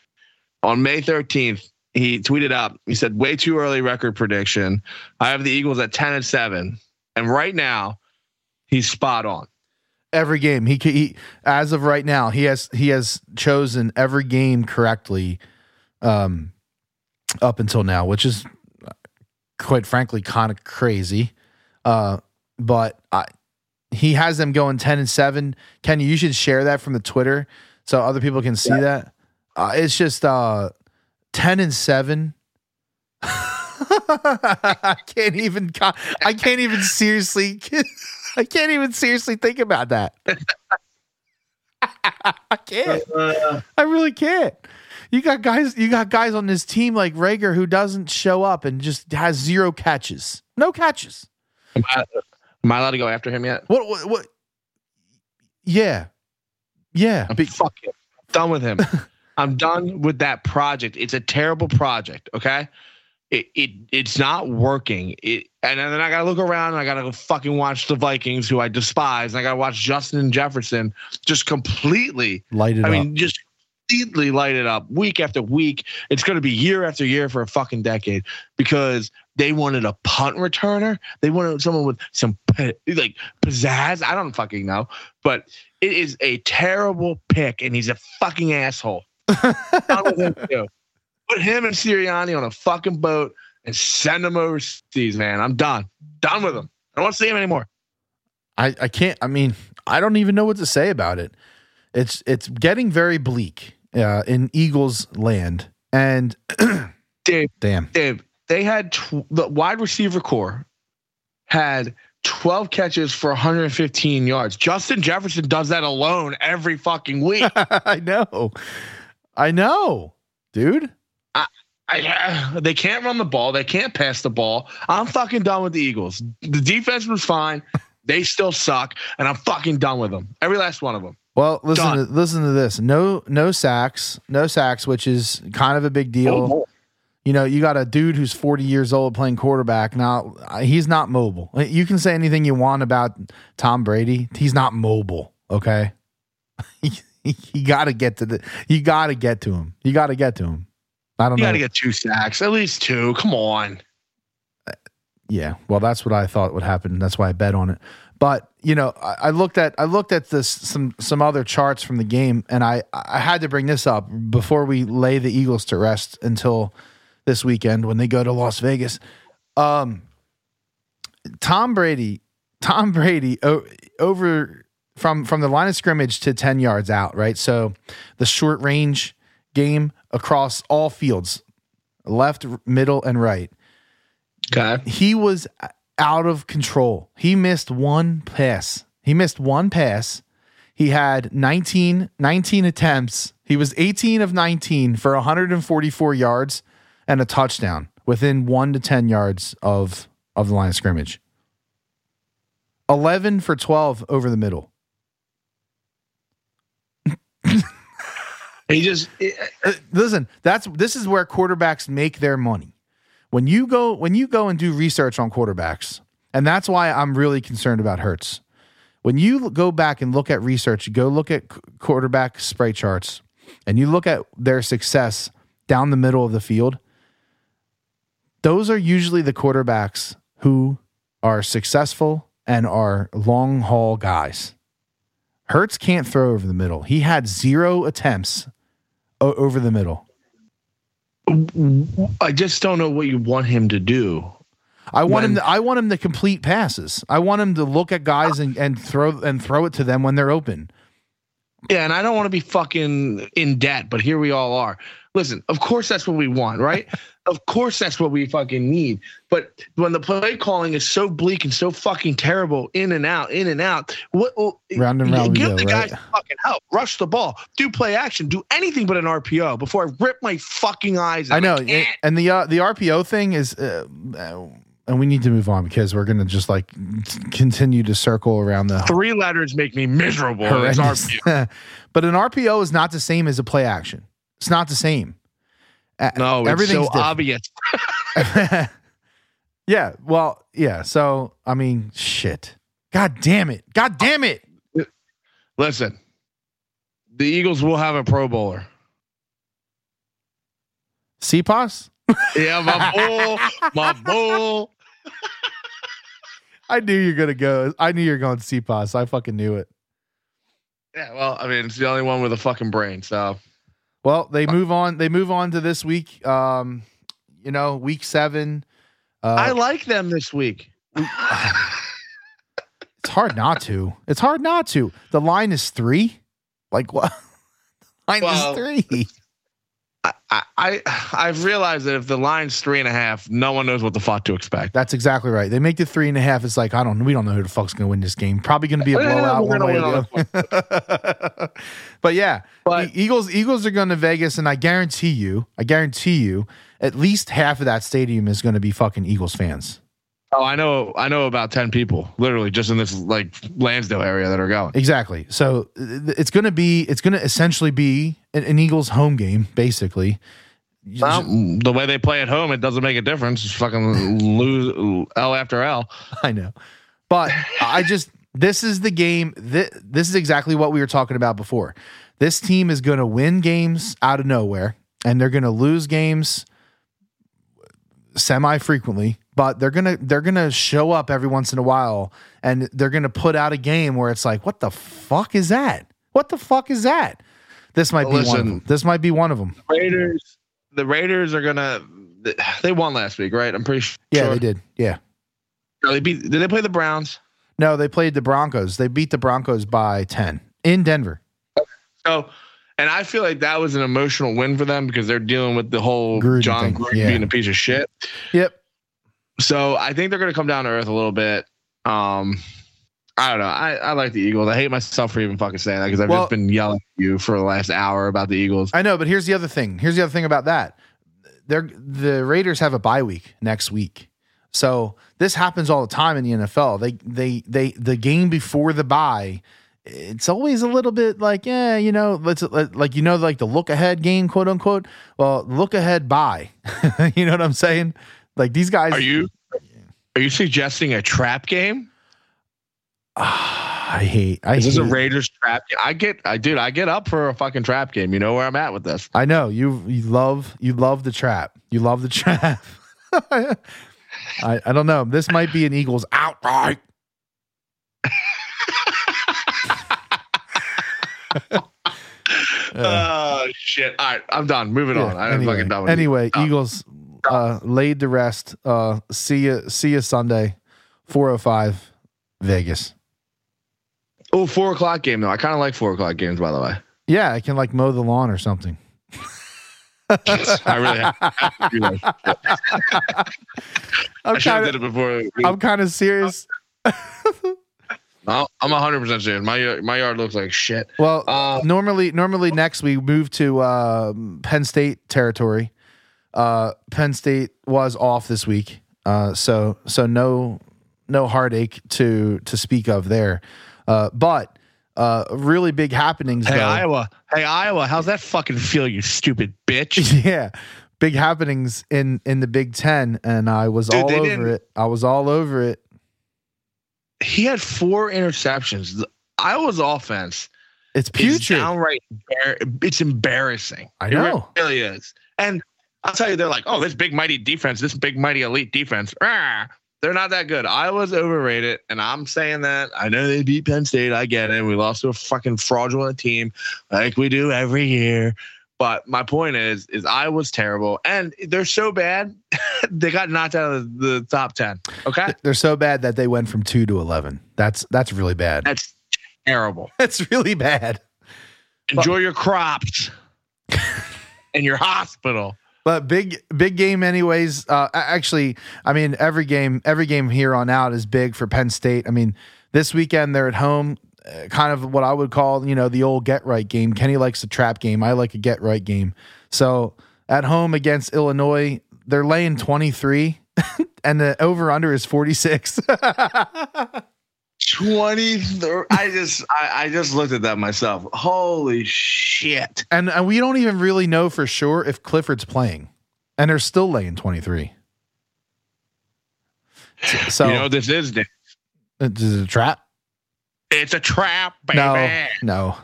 Speaker 2: [laughs] on May 13th, he tweeted out, he said, way too early record prediction. I have the Eagles at 10 and 7. And right now, he's spot on.
Speaker 1: Every game. He, he as of right now, he has he has chosen every game correctly um up until now, which is quite frankly kind of crazy. Uh but I he has them going 10 and 7. Kenny, you should share that from the Twitter so other people can see yeah. that. Uh, it's just uh, ten and seven. [laughs] I can't even. I can't even seriously. [laughs] I can't even seriously think about that. [laughs] I can't. I really can't. You got guys. You got guys on this team like Reagor who doesn't show up and just has zero catches. No catches.
Speaker 2: Am I, allowed to go after him yet?
Speaker 1: What? What? what? Yeah. Yeah.
Speaker 2: I'm fuck him. Done with him. [laughs] I'm done with that project. It's a terrible project. Okay. It, it it's not working. It and then I gotta look around and I gotta fucking watch the Vikings, who I despise, and I gotta watch Justin Jefferson just completely
Speaker 1: light it
Speaker 2: I
Speaker 1: up.
Speaker 2: mean, just completely light it up week after week. It's gonna be year after year for a fucking decade because they wanted a punt returner. They wanted someone with some like pizzazz. I don't fucking know, but it is a terrible pick, and he's a fucking asshole. [laughs] him Put him and Sirianni on a fucking boat and send them overseas, man. I'm done. Done with them. I don't want to see him anymore.
Speaker 1: I, I can't. I mean, I don't even know what to say about it. It's it's getting very bleak uh, in Eagles land. And [clears throat]
Speaker 2: Dave,
Speaker 1: damn,
Speaker 2: Dave, they had tw- the wide receiver core had 12 catches for 115 yards. Justin Jefferson does that alone every fucking week. [laughs]
Speaker 1: I know. I know, dude.
Speaker 2: I, I, they can't run the ball. They can't pass the ball. I'm fucking done with the Eagles. The defense was fine. They still suck, and I'm fucking done with them. Every last one of them.
Speaker 1: Well, listen to listen to this. No, no sacks, no sacks, which is kind of a big deal. Oh, you know, you got a dude who's 40 years old playing quarterback. Now, he's not mobile. You can say anything you want about Tom Brady. He's not mobile. Okay. [laughs] you got to get to the. You got to get to him. You got to get to him. I don't
Speaker 2: you
Speaker 1: know.
Speaker 2: You got to get two sacks, at least two. Come on.
Speaker 1: Yeah, well, that's what I thought would happen. That's why I bet on it. But you know, I, I looked at I looked at this some some other charts from the game, and I I had to bring this up before we lay the Eagles to rest until this weekend when they go to Las Vegas. Um, Tom Brady, Tom Brady o- over from from the line of scrimmage to 10 yards out, right? So the short range game across all fields, left, middle, and right.
Speaker 2: Okay.
Speaker 1: He was out of control. He missed one pass. He missed one pass. He had 19, 19 attempts. He was 18 of 19 for 144 yards and a touchdown within one to 10 yards of, of the line of scrimmage. 11 for 12 over the middle.
Speaker 2: he just
Speaker 1: uh, listen, that's this is where quarterbacks make their money. When you go when you go and do research on quarterbacks, and that's why I'm really concerned about Hurts. When you go back and look at research, you go look at quarterback spray charts, and you look at their success down the middle of the field, those are usually the quarterbacks who are successful and are long haul guys. Hurts can't throw over the middle. He had zero attempts over the middle.
Speaker 2: I just don't know what you want him to do.
Speaker 1: I want when, him. To, I want him to complete passes. I want him to look at guys and, and throw and throw it to them when they're open.
Speaker 2: Yeah, and I don't want to be fucking in debt, but here we all are. Listen, of course that's what we want, right? [laughs] of course that's what we fucking need. But when the play calling is so bleak and so fucking terrible, in and out, in and out, what
Speaker 1: round and round
Speaker 2: give
Speaker 1: go,
Speaker 2: the
Speaker 1: right?
Speaker 2: guys fucking help, rush the ball, do play action, do anything but an RPO before I rip my fucking eyes.
Speaker 1: Out. I know, I and the uh, the RPO thing is. Uh, and we need to move on because we're going to just like continue to circle around the
Speaker 2: three letters make me miserable. [laughs] but
Speaker 1: an RPO is not the same as a play action. It's not the same.
Speaker 2: Uh, no, everything's so obvious. [laughs] [laughs]
Speaker 1: yeah, well, yeah. So I mean, shit. God damn it! God damn it!
Speaker 2: Listen, the Eagles will have a Pro Bowler.
Speaker 1: Cephas?
Speaker 2: yeah, my [laughs] bull, my bull.
Speaker 1: I knew you're gonna go. I knew you're going Cephas. I fucking knew it.
Speaker 2: Yeah, well, I mean, it's the only one with a fucking brain. So,
Speaker 1: well, they move on. They move on to this week. Um, you know, week seven.
Speaker 2: Uh, I like them this week. it's
Speaker 1: hard not to. It's hard not to. The line is three. Like what? [laughs] line well, is three.
Speaker 2: I, I I've realized that if the line's three and a half, no one knows what the fuck to expect.
Speaker 1: That's exactly right. They make the three and a half. It's like I don't. We don't know who the fuck's going to win this game. Probably going to be a [laughs] blowout one way or the other. [laughs] but yeah, but, Eagles Eagles are going to Vegas, and I guarantee you, I guarantee you, at least half of that stadium is going to be fucking Eagles fans.
Speaker 2: Oh, I know. I know about ten people, literally, just in this like Lansdale area that are going.
Speaker 1: Exactly. So it's going to be. It's going to essentially be an, an, Eagles home game, basically.
Speaker 2: Well, the way they play at home, it doesn't make a difference. It's fucking lose L after L. [laughs]
Speaker 1: I know, but I just this is the game. This, this is exactly what we were talking about before. This team is going to win games out of nowhere, and they're going to lose games semi frequently but they're gonna they're gonna show up every once in a while and they're gonna put out a game where it's like what the fuck is that? What the fuck is that? This might well, be listen, one of them. This might be one of them.
Speaker 2: Raiders the raiders are gonna they won last week right? I'm pretty sure
Speaker 1: yeah they did. Yeah.
Speaker 2: They beat did they play the browns?
Speaker 1: No they played the broncos. They beat the broncos by 10 in denver.
Speaker 2: So and I feel like that was an emotional win for them because they're dealing with the whole Gruden Jon Gruden yeah. being a piece of shit.
Speaker 1: Yep.
Speaker 2: So I think they're going to come down to earth a little bit. Um, I don't know. I, I like the Eagles. I hate myself for even fucking saying that because I've well, just been yelling at you for the last hour about the Eagles.
Speaker 1: I know, but here's the other thing. Here's the other thing about that. They're the Raiders have a bye week next week. So this happens all the time in the NFL. They they they the game before the bye, it's always a little bit like, yeah, you know, let's like you know, like the look ahead game, quote unquote. Well, look ahead bye. [laughs] you know what I'm saying? Like these guys.
Speaker 2: Are you are you suggesting a trap game?
Speaker 1: Ah, I hate. I
Speaker 2: is
Speaker 1: this
Speaker 2: hate. a Raiders trap? Game? I get. I dude. I get up for a fucking trap game. You know where I'm at with this.
Speaker 1: I know you. You love. You love the trap. You love the [laughs] trap. I. I don't know. This might be an Eagles outright. [laughs] Uh.
Speaker 2: oh shit! All right, I'm done. Moving yeah, on. I'm
Speaker 1: anyway,
Speaker 2: fucking done.
Speaker 1: anyway, Eagles uh, laid to rest. Uh, see you, see you Sunday, four oh five, Vegas.
Speaker 2: Oh, four o'clock game though. I kind of like four o'clock games, by the way.
Speaker 1: Yeah, I can like mow the lawn or something.
Speaker 2: I really have to do that.
Speaker 1: I'm
Speaker 2: I should have
Speaker 1: kind
Speaker 2: did
Speaker 1: of,
Speaker 2: it before.
Speaker 1: I'm kind of serious.
Speaker 2: I'm 100 percent serious. My yard- my yard looks like shit.
Speaker 1: Well,
Speaker 2: Uh,
Speaker 1: normally, normally next we move to uh, Penn State territory. Uh, Penn State was off this week, uh, so so no no heartache to to speak of there. Uh, but uh, really big happenings.
Speaker 2: Hey
Speaker 1: though.
Speaker 2: Iowa, hey Iowa, how's that fucking feel, you stupid bitch? [laughs]
Speaker 1: yeah, big happenings in in the Big Ten, and I was
Speaker 2: Dude,
Speaker 1: all over it. I was all over it.
Speaker 2: he had four interceptions. The- Iowa's offense
Speaker 1: It's putrid.
Speaker 2: downright. It's embarrassing.
Speaker 1: I know.
Speaker 2: It really is. And I'll tell you, they're like, oh, this big mighty defense, this big mighty elite defense. Rah. They're not that good. Iowa's overrated, and I'm saying that. I know they beat Penn State. I get it. We lost to a fucking fraudulent team, like we do every year. But my point is, is Iowa's terrible, and they're so bad [laughs] they got knocked out of the top ten. Okay,
Speaker 1: They're so bad that they went from two to eleven. That's that's really bad.
Speaker 2: that's terrible. [laughs]
Speaker 1: That's really bad.
Speaker 2: Enjoy your crops [laughs] and your hospital.
Speaker 1: But big big game anyways. Uh, actually, I mean every game every game here on out is big for Penn State. I mean this weekend they're at home, uh, kind of what I would call you know the old get right game. Kenny likes a trap game. I like a get right game. So at home against Illinois, they're laying twenty three, [laughs] and the over under is forty [laughs] six.
Speaker 2: 23 i just I, I just looked at that myself holy shit
Speaker 1: and and we don't even really know for sure if Clifford's playing, and they're still laying twenty three. So
Speaker 2: you know this is
Speaker 1: uh, is a trap?
Speaker 2: it's a trap baby
Speaker 1: No, no,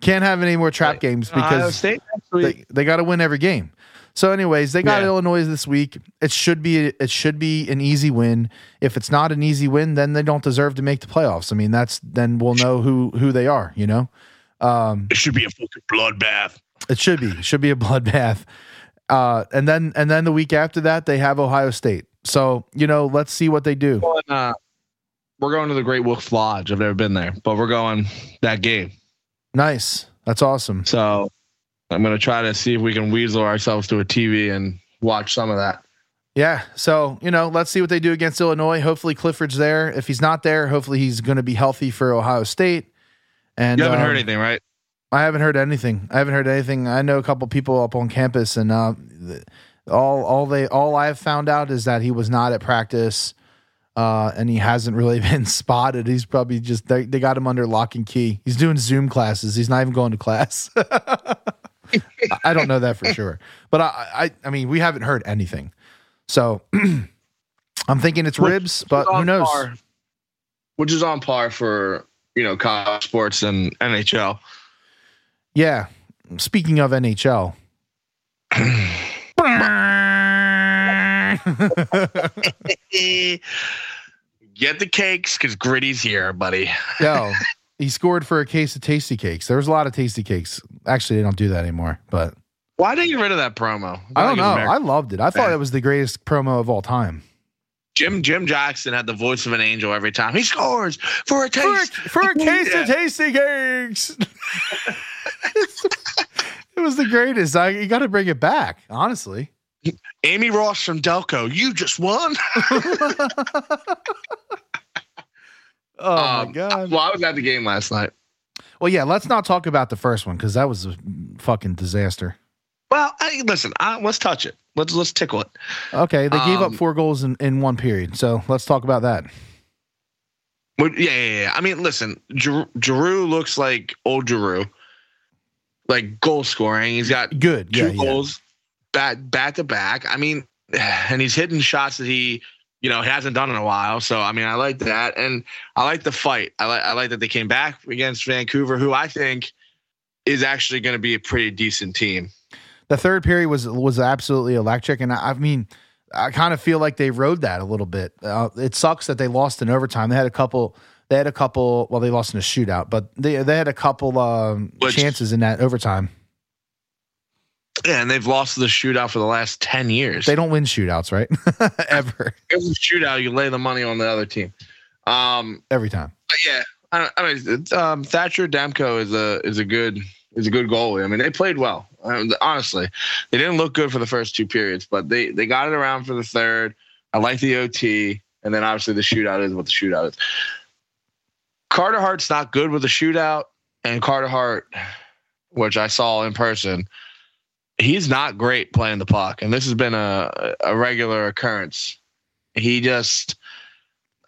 Speaker 1: can't have any more trap games because they, they got to win every game. So, anyways, they got
Speaker 2: Yeah.
Speaker 1: Illinois this week. It should be it should be an easy win. If it's not an easy win, then they don't deserve to make the playoffs. I mean, that's then we'll know who who they are. You know, um,
Speaker 2: it should be a fucking bloodbath
Speaker 1: it should be it should be a [laughs] bloodbath. Uh, and then and then the week after that, they have Ohio State. So you know, let's see what they do.
Speaker 2: Going, uh, we're going to the Great Wolf Lodge. I've never been there, but we're going that game.
Speaker 1: Nice, that's awesome.
Speaker 2: So I'm gonna try to see if we can weasel ourselves to a TV and watch some of that.
Speaker 1: Yeah. So, you know, let's see what they do against Illinois. Hopefully Clifford's there. If he's not there, hopefully he's going to be healthy for Ohio State. And
Speaker 2: You haven't
Speaker 1: um,
Speaker 2: heard anything, right?
Speaker 1: I haven't heard anything. I haven't heard anything. I know a couple people up on campus and uh, all all they all I have found out is that he was not at practice. Uh, and he hasn't really [laughs] been spotted. He's probably just they, they got him under lock and key. He's doing Zoom classes. He's not even going to class. [laughs] I don't know that for [laughs] sure, but I, I I mean we haven't heard anything. So [clears throat] I'm thinking it's ribs, but who knows?
Speaker 2: par- which is on par for you know college sports and NHL.
Speaker 1: Yeah. Speaking of NHL, [laughs] [laughs]
Speaker 2: Get the cakes because Gritty's here, buddy.
Speaker 1: yo, he scored for a case of Tastykakes. There was a lot of Tastykakes. Actually, they don't do that anymore, but
Speaker 2: Why did you get rid of that promo?
Speaker 1: I don't know. I loved it. I thought it was the greatest promo of all time.
Speaker 2: Jim Jim Jackson had the voice of an angel every time he scores for a
Speaker 1: For a, for a case of Tastykakes. [laughs] it was the greatest. I, you got to bring it back, honestly.
Speaker 2: Amy Ross from Delco, you just won. [laughs]
Speaker 1: Oh
Speaker 2: Um,
Speaker 1: my god.
Speaker 2: Well, I was at the game last night.
Speaker 1: Well, yeah. Let's not talk about the first one because that was a fucking disaster.
Speaker 2: Well, I, listen, I, let's touch it. Let's let's tickle it.
Speaker 1: Okay, they gave up
Speaker 2: Um,
Speaker 1: four goals in, in one period. So let's talk about that.
Speaker 2: Well, Yeah, yeah, yeah. I mean, listen, Giroux Giroux looks like old Giroux, like goal scoring. He's got
Speaker 1: Good.
Speaker 2: two
Speaker 1: Yeah, yeah.
Speaker 2: goals back back to back. I mean, [sighs] and he's hitting shots that he, you know, he hasn't done in a while. So I mean, I like that, and I like the fight. I like I like that they came back against Vancouver, who I think is actually going to be a pretty decent team.
Speaker 1: The third period was was absolutely electric, and I, I mean, I kind of feel like they rode that a little bit. Uh, it sucks that they lost in overtime. They had a couple. They had a couple. Well, they lost in a shootout, but they they had a couple um, chances in that overtime.
Speaker 2: Yeah, and they've lost the shootout for the last ten years.
Speaker 1: They don't win shootouts, right? [laughs] Ever.
Speaker 2: A shootout, you lay the money on the other team. Um,
Speaker 1: Every time.
Speaker 2: But yeah, I, I mean, um, Thatcher Demko is a is a good is a good goalie. I mean, they played well. Honestly, they didn't look good for the first two periods, but they they got it around for the third. I like the OT, and then obviously the shootout is what the shootout is. Carter Hart's not good with the shootout, and Carter Hart, which I saw in person, he's not great playing the puck, and this has been a a regular occurrence. He just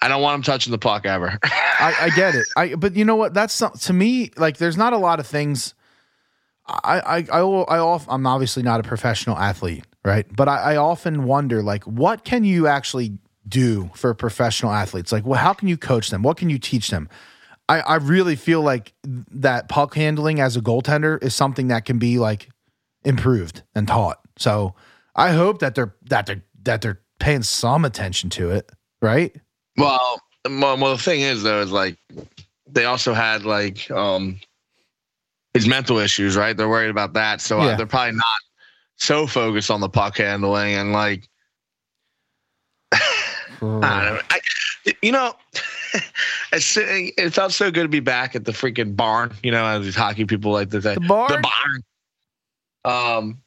Speaker 2: I don't want him touching the puck ever. [laughs]
Speaker 1: I, I, get it. I but you know what? That's to me like there's not a lot of things. I I I, I off, I'm obviously not a professional athlete, right? But I, I often wonder like what can you actually do for professional athletes? Like, well, how can you coach them? What can you teach them? I, I really feel like that puck handling as a goaltender is something that can be like improved and taught. So I hope that they're that they're that they're paying some attention to it, right?
Speaker 2: Well, well, the thing is though, is like they also had like um his mental issues, right? They're worried about that, so uh, yeah. uh, they're probably not so focused on the puck handling and like. [laughs] I I, you know, [laughs] it felt so good to be back at the freaking barn. You know, as these hockey people like to say,
Speaker 1: the barn.
Speaker 2: The barn. Um,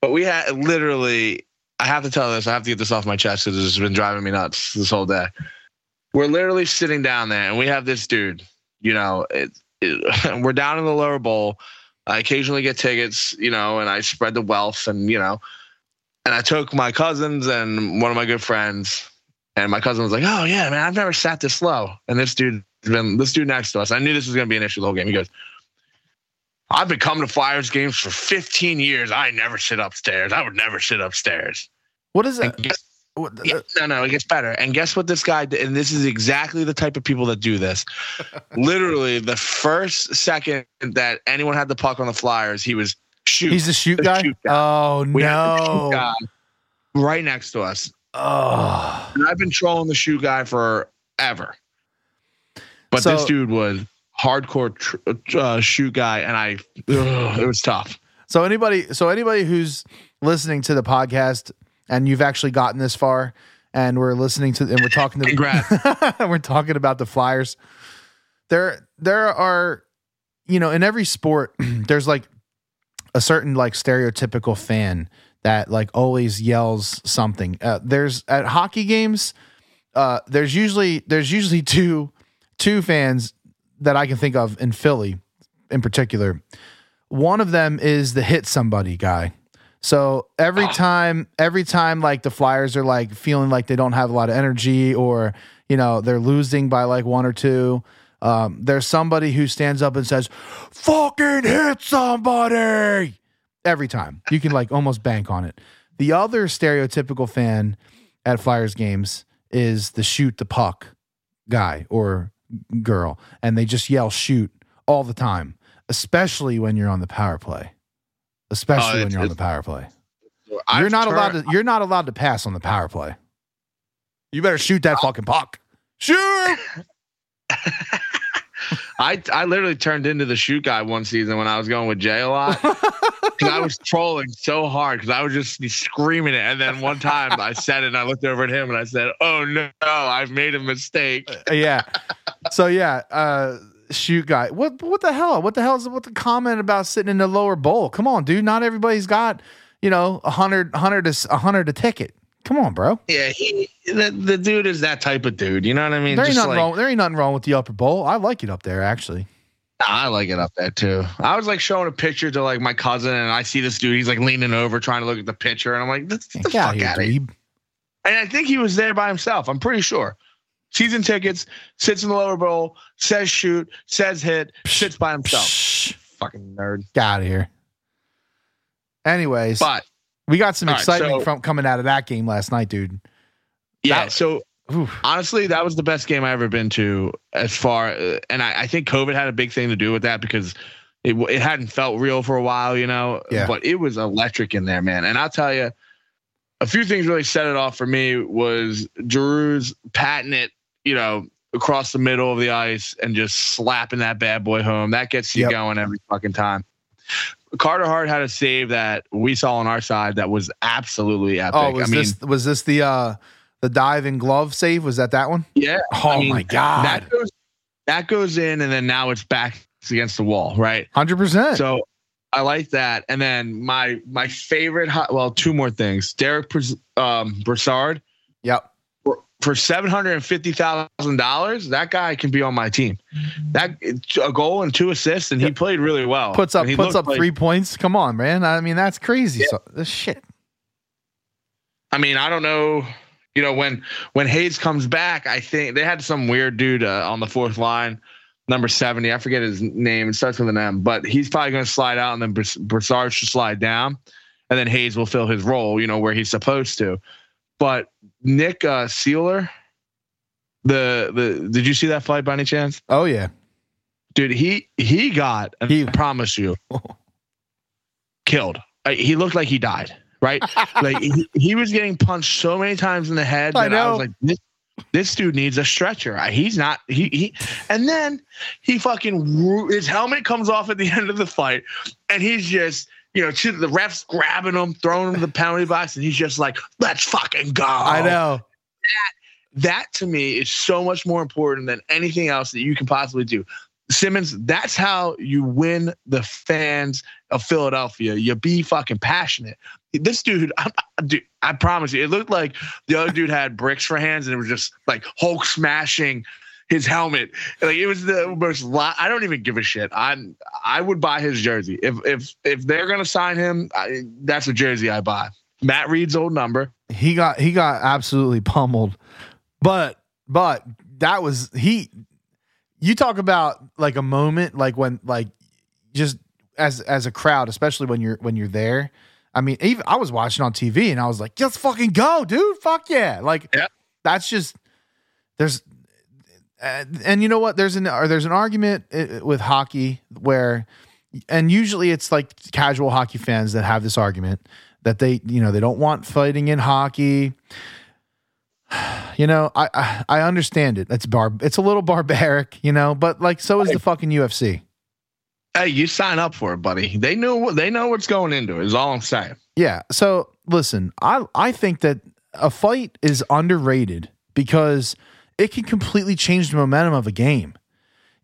Speaker 2: but we had literally I have to tell this. I have to get this off my chest because it's been driving me nuts this whole day. We're literally sitting down there, and we have this dude. You know, it, it, [laughs] we're down in the lower bowl. I occasionally get tickets, you know, and I spread the wealth, and you know, and I took my cousins and one of my good friends, and my cousin was like, "Oh yeah, man, I've never sat this low." And this dude been this dude next to us. I knew this was going to be an issue the whole game. He goes, I've been coming to Flyers games for 15 years. I never sit upstairs. I would never sit upstairs.
Speaker 1: What is that?
Speaker 2: Guess, yeah, no, no, it gets better. And guess what this guy did? And this is exactly the type of people that do this. [laughs] Literally, the first second that anyone had the puck on the Flyers, he was shoot.
Speaker 1: He's the shoot, guy? shoot guy? Oh, we no. Guy
Speaker 2: right next to us.
Speaker 1: Oh.
Speaker 2: And I've been trolling the shoot guy forever. But so, this dude was hardcore tr- uh, shoot guy, and I ugh, it was tough.
Speaker 1: So anybody, so anybody who's listening to the podcast and you've actually gotten this far, and we're listening to and we're talking to
Speaker 2: Congrats. [laughs]
Speaker 1: we're talking about the Flyers. There, there are, you know, in every sport, [clears throat] there's like a certain like stereotypical fan that like always yells something. Uh, there's at hockey games, uh, there's usually there's usually two two fans that I can think of in Philly in particular. One of them is the hit somebody guy. So every oh. time, every time like the Flyers are like feeling like they don't have a lot of energy or, you know, they're losing by like one or two, um, there's somebody who stands up and says, fucking hit somebody every time. You can like almost bank on it. The other stereotypical fan at Flyers games is the shoot the puck guy or girl, and they just yell shoot all the time, especially when you're on the power play. Especially uh, when you're on the power play. I've you're not turned, allowed to you're not allowed to pass on the power play. You better shoot that fucking puck. Shoot. [laughs]
Speaker 2: I I literally turned into the shoot guy one season when I was going with Jay a lot. Because [laughs] I was trolling so hard because I was just screaming it. And then one time I said it and I looked over at him and I said, Oh no, I've made a mistake.
Speaker 1: Uh, yeah. So yeah, uh shoot guy. What what the hell? What the hell is what the comment about sitting in the lower bowl? Come on, dude. Not everybody's got, you know, a hundred hundred a hundred a ticket. Come on, bro.
Speaker 2: Yeah, he the, the dude is that type of dude. You know what I mean?
Speaker 1: There ain't nothing like, wrong. There ain't nothing wrong with the upper bowl. I like it up there, actually.
Speaker 2: I like it up there too. I was like showing a picture to like my cousin, and I see this dude. He's like leaning over, trying to look at the picture, and I'm like, "Get the fuck out of here!" And I think he was there by himself. I'm pretty sure. Season tickets, sits in the lower bowl, says shoot, says hit, sits by himself. Fucking nerd.
Speaker 1: Get out of here. Anyways,
Speaker 2: but
Speaker 1: we got some excitement right, so, from coming out of that game last night, dude.
Speaker 2: Yeah. That, so oof. honestly, that was the best game I ever been to. As far, uh, and I, I, think COVID had a big thing to do with that because it it hadn't felt real for a while, you know.
Speaker 1: Yeah.
Speaker 2: But it was electric in there, man. And I'll tell you, a few things really set it off for me was patting it, you know, across the middle of the ice and just slapping that bad boy home. That gets you yep. going every fucking time. Carter Hart had a save that we saw on our side that was absolutely epic.
Speaker 1: Oh, was I this mean, was this the uh the dive and glove save? Was that that one?
Speaker 2: Yeah.
Speaker 1: Oh I mean, my god.
Speaker 2: That goes that goes in, and then now it's back against the wall, right?
Speaker 1: Hundred percent.
Speaker 2: So I like that. And then my my favorite, well, two more things. Derick um, Brassard.
Speaker 1: Yep
Speaker 2: for seven hundred and fifty thousand dollars, that guy can be on my team. That a goal and two assists, and he played really well.
Speaker 1: Puts up puts up like, three points. Come on, man. I mean, that's crazy. Yeah. So, this shit.
Speaker 2: I mean, I don't know. You know, when when Hayes comes back, I think they had some weird dude uh, on the fourth line, number seventy. I forget his name. It starts with an M, but he's probably going to slide out, and then Brassard should slide down, and then Hayes will fill his role. You know, where he's supposed to. But Nick uh, Seeler, the the did you see that fight by any chance?
Speaker 1: Oh yeah,
Speaker 2: dude. He he got. He I promise you, [laughs] killed. he looked like he died. Right, [laughs] like he, he, was getting punched so many times in the head that I, know. I was like, this, this dude needs a stretcher. He's not he he and then he fucking his helmet comes off at the [laughs] end of the fight and he's just you know, the refs grabbing him, throwing him to the penalty box, and he's just like, "Let's fucking go."
Speaker 1: I know.
Speaker 2: That that to me is so much more important than anything else that you can possibly do. Simmons, that's how you win the fans of Philadelphia. You be fucking passionate. This dude, I, dude, I promise you, it looked like the other dude had bricks for hands, and it was just like Hulk smashing his helmet. Like it was the most. I don't even give a shit. I I would buy his jersey if if if they're gonna sign him. I, that's a jersey I buy. Matt Read's old number.
Speaker 1: He got he got absolutely pummeled, but but that was he. You talk about like a moment like when like just as as a crowd, especially when you're when you're there. I mean, even I was watching on TV and I was like, "Let's fucking go, dude! Fuck yeah!" Like yeah. that's just there's and, and you know what? There's an or there's an argument uh, with hockey where, and usually it's like casual hockey fans that have this argument that they you know they don't want fighting in hockey. [sighs] You know, I, I, I understand it. It's bar. It's a little [laughs] barbaric, you know, but like so is the fucking UFC.
Speaker 2: Hey, you sign up for it, buddy. They know they know what's going into it. Is all I'm saying.
Speaker 1: Yeah. So listen, I I think that a fight is underrated because it can completely change the momentum of a game.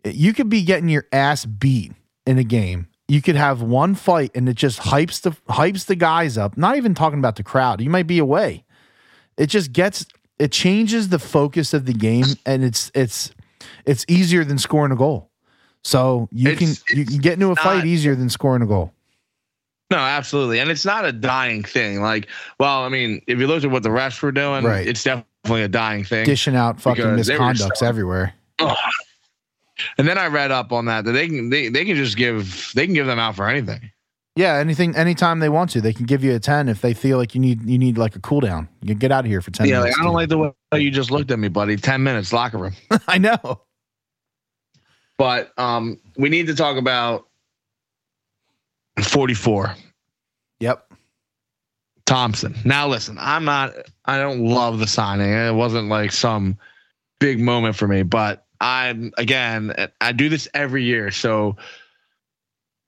Speaker 1: You could be getting your ass beat in a game. You could have one fight and it just hypes the hypes the guys up. Not even talking about the crowd. You might be away. It just gets it changes the focus of the game and it's it's it's easier than scoring a goal. So you it's, can it's you can get into a not, fight easier than scoring a goal.
Speaker 2: No, absolutely. And it's not a dying thing. Like, well, I mean, if you look at what the refs were doing, right. it's definitely definitely a dying thing.
Speaker 1: Dishing out fucking misconducts everywhere.
Speaker 2: And then I read up on that that they can they, they can just give they can give them out for anything.
Speaker 1: Yeah, anything anytime they want to. They can give you a 10 if they feel like you need you need like a cool down. You can get out of here for 10 yeah, minutes.
Speaker 2: Yeah, like, I don't like the way you just looked at me, buddy. 10 minutes locker room. [laughs]
Speaker 1: I know.
Speaker 2: But um we need to talk about 44. Thompson. Now listen, I'm not I don't love the signing. It wasn't like some big moment for me, but I'm again, I do this every year, so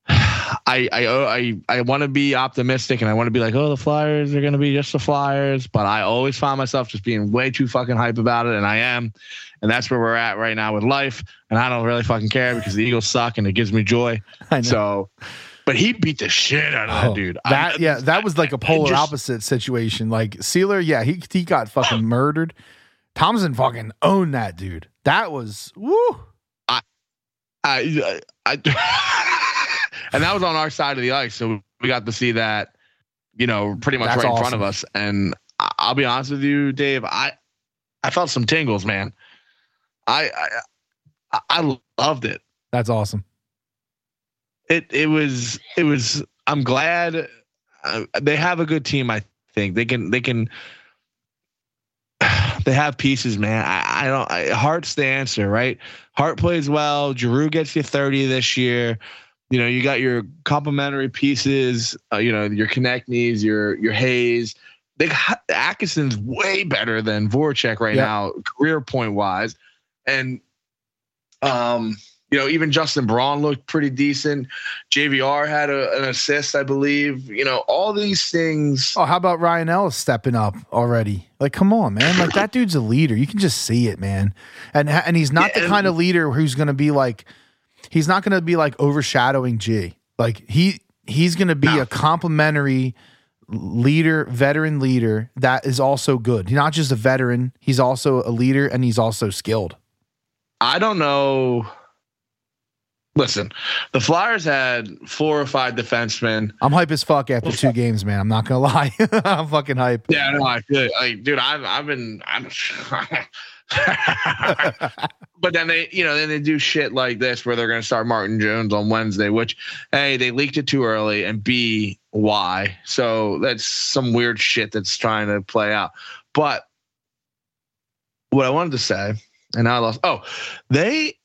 Speaker 2: I I I I want to be optimistic and I want to be like, oh, the Flyers are going to be just the Flyers, but I always find myself just being way too fucking hype about it, and I am, and that's where we're at right now with life, and I don't really fucking care because the Eagles suck and it gives me joy. [laughs] So but he beat the shit out of that oh, dude.
Speaker 1: That I, yeah, that was like a polar just, opposite situation. Like Seeler, yeah, he he got fucking [laughs] murdered. Thompson fucking owned that dude. That was woo.
Speaker 2: I, I, I, [laughs] and that was on our side of the ice, so we got to see that. You know, pretty much That's right awesome. in front of us. And I'll be honest with you, Dave. I, I felt some tingles, man. I, I, I loved it.
Speaker 1: That's awesome
Speaker 2: it it was it was. I'm glad uh, they have a good team. I think they can they can. [sighs] They have pieces, man. I, I don't. I, Hart's the answer, right? Hart plays well. Giroux gets you 30 this year. You know, you got your complementary pieces. Uh, you know, your Konecny's, your your Hayes. They Atkinson's way better than Voracek right yep. now, career point wise, and um, you know, even Justin Braun looked pretty decent. JVR had a, an assist, I believe. You know, all these things.
Speaker 1: Oh, how about Ryan Ellis stepping up already? Like, come on, man! Like that dude's a leader. You can just see it, man. And and he's not yeah, the kind of leader who's going to be like, he's not going to be like overshadowing G. Like he he's going to be no. a complimentary leader, veteran leader that is also good. He's not just a veteran; he's also a leader, and he's also skilled.
Speaker 2: I don't know Listen, the Flyers had four or five defensemen.
Speaker 1: I'm hype as fuck after two games, man. I'm not gonna lie. [laughs] I'm fucking hype.
Speaker 2: Yeah, no, I feel like, dude. I've I've been. I'm, [laughs] but then they, you know, then they do shit like this where they're gonna start Martin Jones on Wednesday, which a they leaked it too early, and b why? So that's some weird shit that's trying to play out. But what I wanted to say, and I lost. Oh, they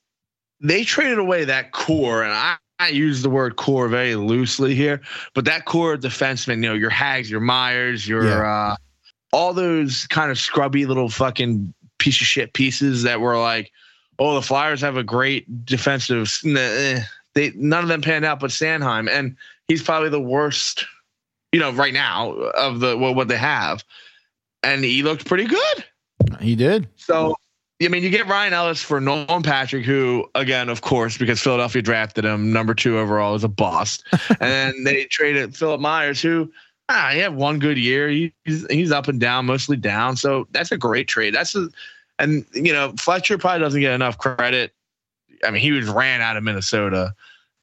Speaker 2: they traded away that core, and I, I use the word core very loosely here, but that core of defensemen, you know, your Haggs, your Myers, your yeah. uh, all those kind of scrubby little fucking piece of shit pieces that were like, oh, the Flyers have a great defensive. Eh, they none of them panned out, but Sanheim, and he's probably the worst, you know, right now of the well, what they have, and he looked pretty good.
Speaker 1: He did.
Speaker 2: So I mean, you get Ryan Ellis for Nolan Patrick, who, again, of course, because Philadelphia drafted him number two overall, is a bust. [laughs] and they traded Philippe Myers, who, ah, he had one good year. He, he's he's up and down, mostly down. So that's a great trade. That's a, and you know, Fletcher probably doesn't get enough credit. I mean, he was ran out of Minnesota,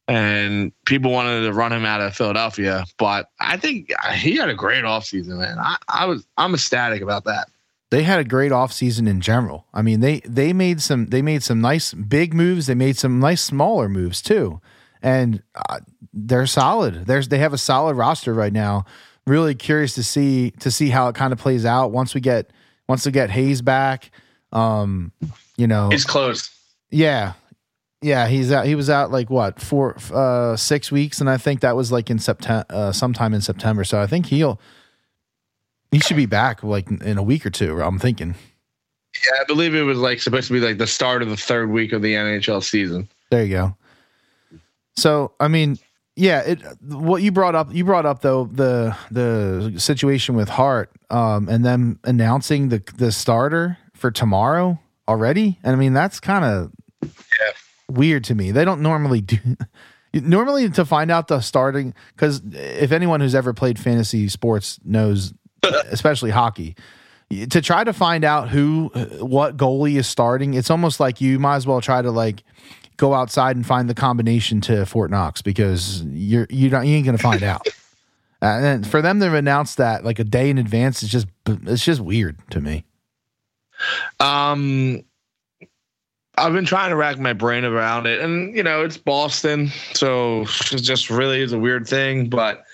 Speaker 2: and people wanted to run him out of Philadelphia. But I think he had a great offseason, man. I, I was I'm ecstatic about that
Speaker 1: they had a great offseason in general. I mean, they they made some they made some nice big moves. They made some nice smaller moves too, and uh, they're solid. There's they have a solid roster right now. Really curious to see to see how it kind of plays out once we get once we get Hayes back. Um, you know,
Speaker 2: he's close.
Speaker 1: Yeah, yeah, he's out. He was out like what four, uh, six weeks, and I think that was like in September, uh, sometime in September. So I think he'll he should be back like in a week or two. I'm thinking.
Speaker 2: Yeah, I believe it was like supposed to be like the start of the third week of the NHL season.
Speaker 1: There you go. So I mean, yeah, it what you brought up you brought up though the the situation with Hart um and them announcing the the starter for tomorrow already. And I mean that's kind of yeah. weird to me. They don't normally do [laughs] normally to find out the starting cuz if anyone who's ever played fantasy sports knows especially hockey. To try to find out who, what goalie is starting, it's almost like you might as well try to like go outside and find the combination to Fort Knox because you're you don't you ain't gonna find out. [laughs] and for them to announce that like a day in advance is just it's just weird to me.
Speaker 2: Um, I've been trying to rack my brain around it, and you know it's Boston, so it just really is a weird thing. But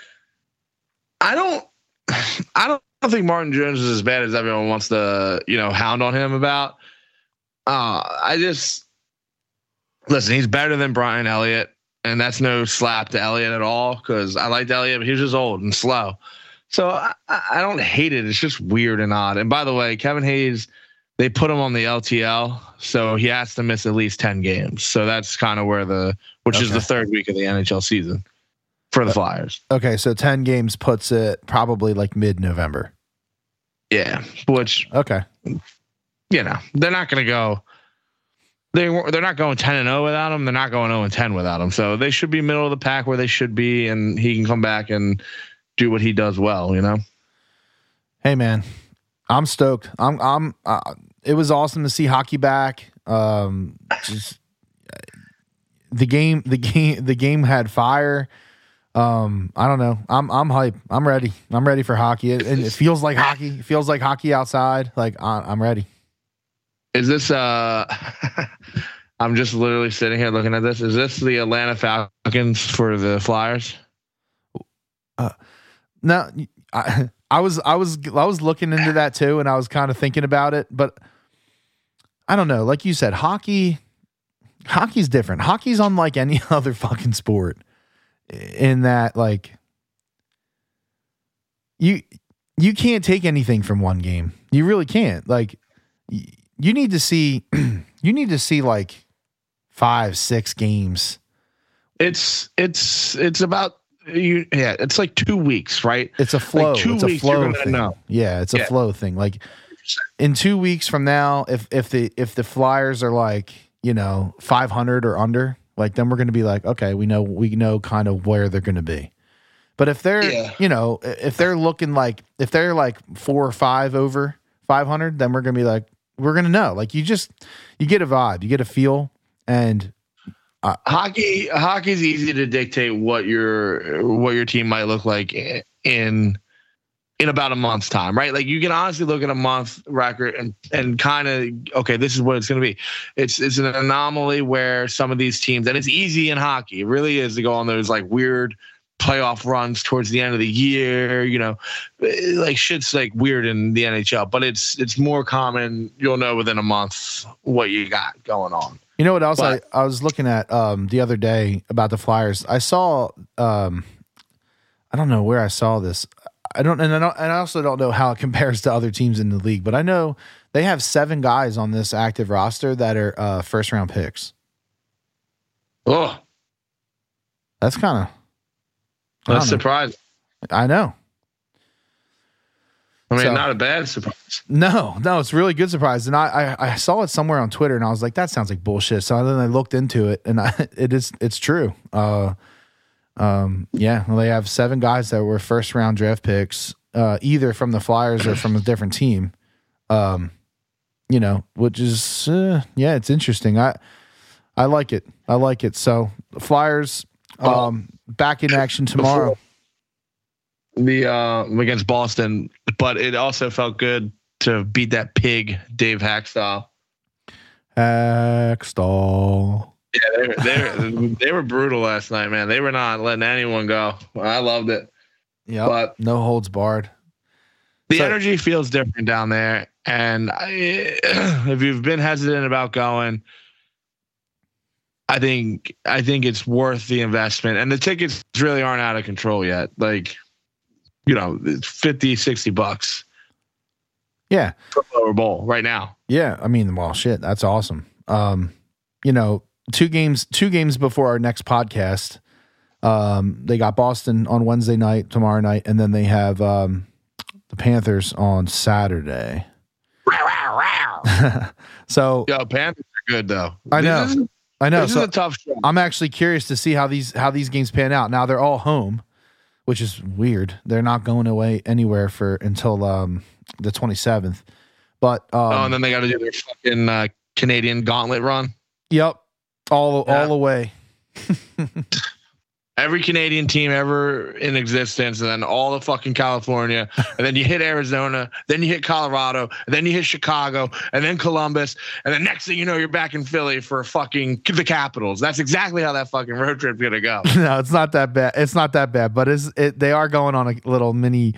Speaker 2: I don't [sighs] I don't think Martin Jones is as bad as everyone wants to, you know, hound on him about. Uh, I just listen. He's better than Brian Elliott, and that's no slap to Elliott at all because I liked Elliott, but he was just old and slow. So I, I don't hate it. It's just weird and odd. And by the way, Kevin Hayes, they put him on the LTL, so he has to miss at least ten games. So that's kind of where the, which okay. is the third week of the NHL season for the Flyers.
Speaker 1: Okay, so 10 games puts it probably like mid November.
Speaker 2: Yeah, which
Speaker 1: okay,
Speaker 2: you know they're not going to go. They they're not going 10 and 0 without him. They're not going 0 and 10 without him. So they should be middle of the pack where they should be, and he can come back and do what he does well. You know.
Speaker 1: Hey man, I'm stoked. I'm I'm. Uh, it was awesome to see hockey back. Um, just the game, the game, the game had fire um, I don't know. I'm I'm hype. I'm ready. I'm ready for hockey. It, and it feels like hockey. It feels like hockey outside. Like I'm ready.
Speaker 2: Is this uh [laughs] I'm just literally sitting here looking at this. Is this the Atlanta Falcons for the Flyers?
Speaker 1: Uh no I I was I was I was looking into that too and I was kind of thinking about it, but I don't know. Like you said, hockey hockey's different. Hockey's unlike any [laughs] other fucking sport in that like you you can't take anything from one game. You really can't. Like you need to see [clears throat] you need to see like five, six games.
Speaker 2: It's it's it's about you yeah, it's like two weeks, right?
Speaker 1: It's a flow. Like two it's weeks, a flow thing. Know. Yeah, it's a yeah. flow thing. Like in two weeks from now, if if the if the Flyers are like you know five hundred or under, like then we're going to be like, okay, we know we know kind of where they're going to be. But if they're yeah. you know if they're looking like if they're like four or five over five hundred, then we're going to be like we're going to know. Like you just you get a vibe, you get a feel, and
Speaker 2: uh, hockey hockey's easy to dictate what your what your team might look like in in about a month's time, right? Like you can honestly look at a month record and and kind of okay, this is what it's going to be. It's it's an anomaly where some of these teams and it's easy in hockey. It really is to go on those like weird playoff runs towards the end of the year. You know, like shit's like weird in the NHL, but it's it's more common. You'll know within a month what you got going on.
Speaker 1: You know what else but, I, I was looking at um, the other day about the Flyers. I saw um, I don't know where I saw this. I don't and I don't, and I also don't know how it [laughs] compares to other teams in the league, but I know they have seven guys on this active roster that are uh, first round picks.
Speaker 2: Oh,
Speaker 1: that's kind of
Speaker 2: that's surprising.
Speaker 1: I know.
Speaker 2: I mean, so, not a bad surprise.
Speaker 1: No, no, it's really good surprise. And I, I, I, saw it somewhere on Twitter, and I was like, that sounds like bullshit. So then I looked into it, and I, [laughs] it is, it's true. Uh, um, yeah, well, they have seven guys that were first round draft picks, uh, either from the Flyers or from a different team. Um, you know, which is, uh, yeah, it's interesting. I, I like it. I like it. So Flyers, um, back in action tomorrow.
Speaker 2: The uh against Boston, but it also felt good to beat that pig, Dave Hackstall.
Speaker 1: Hakstol.
Speaker 2: Yeah, they were, they were, brutal last night, man. They were not letting anyone go. I loved it.
Speaker 1: Yeah, but no holds barred.
Speaker 2: The so, energy feels different down there, and I, [clears throat] if you've been hesitant about going, I think I think it's worth the investment. And the tickets really aren't out of control yet. Like, you know, 50, 60 bucks.
Speaker 1: Yeah.
Speaker 2: For lower bowl right now.
Speaker 1: Yeah. I mean, well, shit, that's awesome. Um, you know, two games two games before our next podcast. Um, they got Boston on Wednesday night, tomorrow night, and then they have um, the Panthers on Saturday. [laughs] so,
Speaker 2: yo, Panthers are good though.
Speaker 1: I know. I know.
Speaker 2: This so is a tough show.
Speaker 1: I'm actually curious to see how these how these games pan out. Now they're all home, which is weird. They're not going away anywhere for until um, the 27th. But um,
Speaker 2: oh, and then they got to do their fucking uh, Canadian gauntlet run.
Speaker 1: Yep, all yeah. all the way. [laughs]
Speaker 2: every Canadian team ever in existence, and then all of fucking California, and then you hit Arizona, then you hit Colorado, and then you hit Chicago, and then Columbus, and the next thing you know, you're back in Philly for fucking the Capitals. That's exactly how that fucking road trip's gonna go. [laughs]
Speaker 1: no, it's not that bad. It's not that bad, but it's it. They are going on a little mini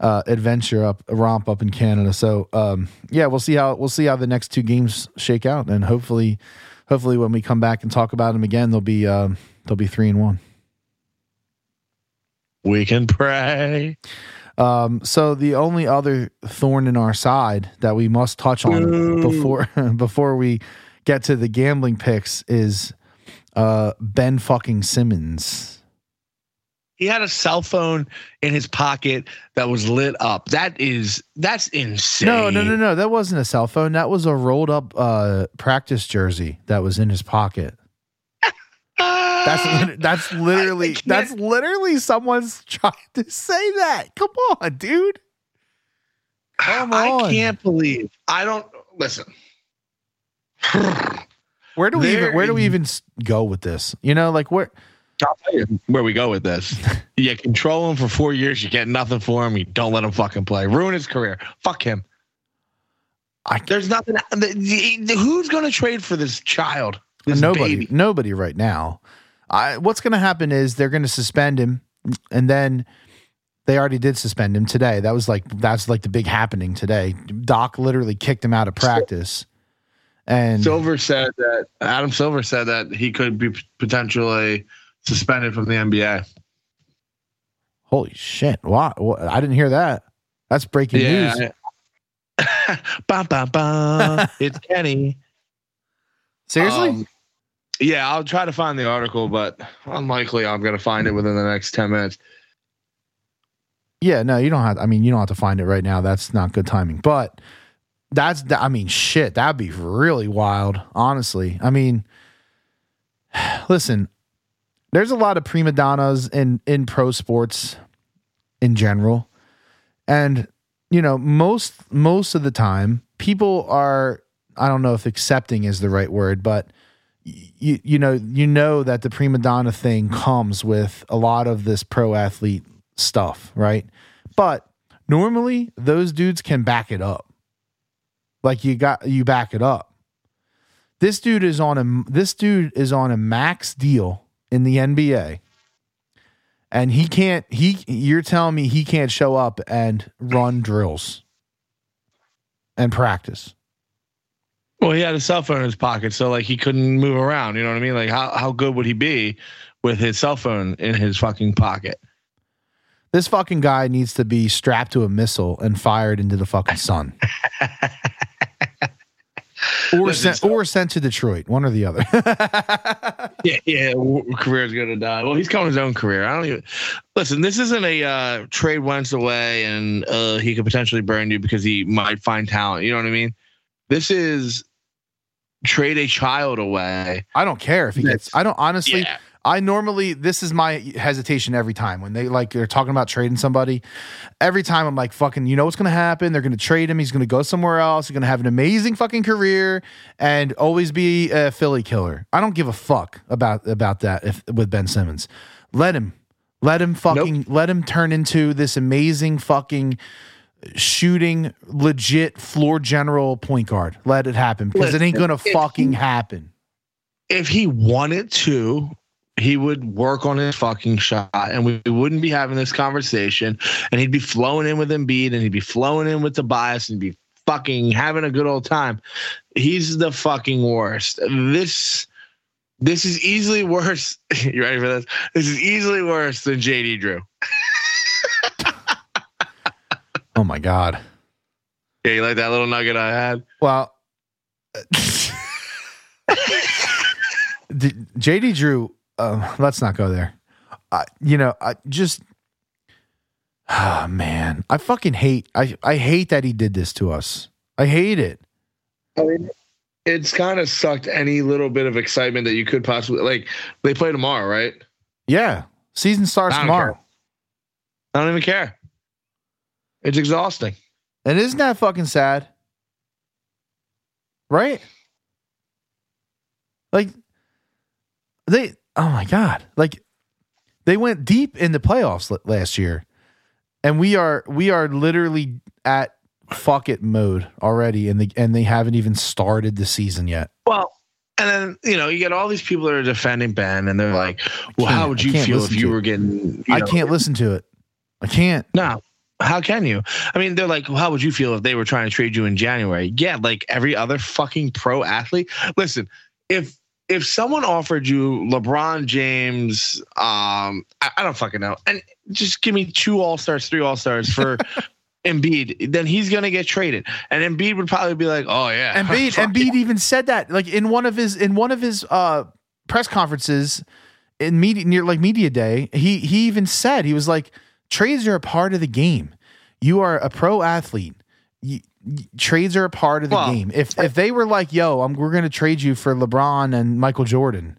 Speaker 1: uh, adventure up, romp up in Canada. So um, yeah, we'll see how we'll see how the next two games shake out, and hopefully, hopefully when we come back and talk about them again, they'll be um, they'll be three and one.
Speaker 2: We can pray.
Speaker 1: Um, so the only other thorn in our side that we must touch on Ooh. before [laughs] before we get to the gambling picks is uh, Ben fucking Simmons.
Speaker 2: He had a cell phone in his pocket that was lit up. That is that's insane.
Speaker 1: No, no, no, no. That wasn't a cell phone. That was a rolled up uh, practice jersey that was in his pocket. [laughs] That's that's literally that's literally someone's [laughs] trying to say that. Come on, dude.
Speaker 2: Come on. I can't believe. I don't listen. [sighs]
Speaker 1: where do we there, even where do we even go with this? You know, like where
Speaker 2: I'll tell you where we go with this. [laughs] you control him for four years, you get nothing for him, you don't let him fucking play. Ruin his career. Fuck him. I, There's nothing. Uh, the, who's going to trade for this child? This
Speaker 1: nobody.
Speaker 2: Baby?
Speaker 1: Nobody right now. I, what's going to happen is they're going to suspend him, and then they already did suspend him today. That was like that's like the big happening today. Doc literally kicked him out of practice. And
Speaker 2: Silver said that Adam Silver said that he could be potentially suspended from the NBA.
Speaker 1: Holy shit! Wow, I didn't hear that. That's breaking yeah, news.
Speaker 2: bum, bum, bum. it's Kenny.
Speaker 1: Seriously? Um,
Speaker 2: Yeah, I'll try to find the article, but unlikely I'm going to find it within the next 10 minutes.
Speaker 1: Yeah, no, you don't have. I mean, you don't have to find it right now. That's not good timing. But that's. I mean, shit. That'd be really wild. Honestly, I mean, [sighs] listen. There's a lot of prima donnas in in pro sports in general, and you know most most of the time people are. I don't know if accepting is the right word, but you you know you know that the prima donna thing comes with a lot of this pro athlete stuff, right? But normally those dudes can back it up. Like you got you back it up. This dude is on a this dude is on a max deal in the NBA. And he can't he you're telling me he can't show up and run drills and practice.
Speaker 2: Well, he had a cell phone in his pocket, so like he couldn't move around. You know what I mean? Like how how good would he be with his cell phone in his fucking pocket?
Speaker 1: This fucking guy needs to be strapped to a missile and fired into the fucking sun. [laughs] or sent or sent to Detroit, one or the other. [laughs]
Speaker 2: yeah, yeah, career's gonna die. Well, he's calling his own career. I don't even listen. This isn't a uh, trade Wentz away, and uh, he could potentially burn you because he might find talent. You know what I mean? This is trade a child away.
Speaker 1: I don't care if he gets. I don't honestly. Yeah. I normally this is my hesitation every time when they like they're talking about trading somebody. Every time I'm like, fucking, you know what's gonna happen? They're gonna trade him. He's gonna go somewhere else. He's gonna have an amazing fucking career and always be a Philly killer. I don't give a fuck about about that if with Ben Simmons. Let him, let him fucking, nope. let him turn into this amazing fucking shooting legit floor general point guard. Let it happen because it ain't gonna fucking he, happen.
Speaker 2: If he wanted to, he would work on his fucking shot and we wouldn't be having this conversation and he'd be flowing in with Embiid and he'd be flowing in with Tobias and be fucking having a good old time. He's the fucking worst. This this is easily worse. [laughs] You ready for this? This is easily worse than JD Drew. [laughs]
Speaker 1: oh my god.
Speaker 2: Yeah, you like that little nugget I had?
Speaker 1: Well, [laughs] JD Drew um, [laughs] let's not go there. Uh, you know, I just, oh [sighs] man, I fucking hate. I I hate that he did this to us. I hate it.
Speaker 2: I mean, it's kind of sucked any little bit of excitement that you could possibly like. They play tomorrow, right?
Speaker 1: Yeah, season starts tomorrow.
Speaker 2: Care. I don't even care. It's exhausting.
Speaker 1: And isn't that fucking sad? Right? Like they oh my god, like they went deep in the playoffs last year, and we are we are literally at fuck it mode already, and they and they haven't even started the season yet.
Speaker 2: Well, and then you know you get all these people that are defending Ben, and they're like, "Well, how would you feel if you were getting?" You
Speaker 1: I can't listen to it. I can't.
Speaker 2: No, how can you? I mean, they're like, well, how would you feel if they were trying to trade you in January? Yeah, like every other fucking pro athlete. Listen, if if someone offered you LeBron James, um, I, I don't fucking know, and just give me two All Stars, three All Stars for [laughs] Embiid, then he's gonna get traded, and Embiid would probably be like, "Oh yeah." [laughs]
Speaker 1: Embiid, Embiid even said that, like in one of his in one of his uh, press conferences in media near like media day, he he even said he was like, "Trades are a part of the game. You are a pro athlete." You, trades are a part of the well, game. If if they were like, "Yo, I'm, we're going to trade you for LeBron and Michael Jordan,"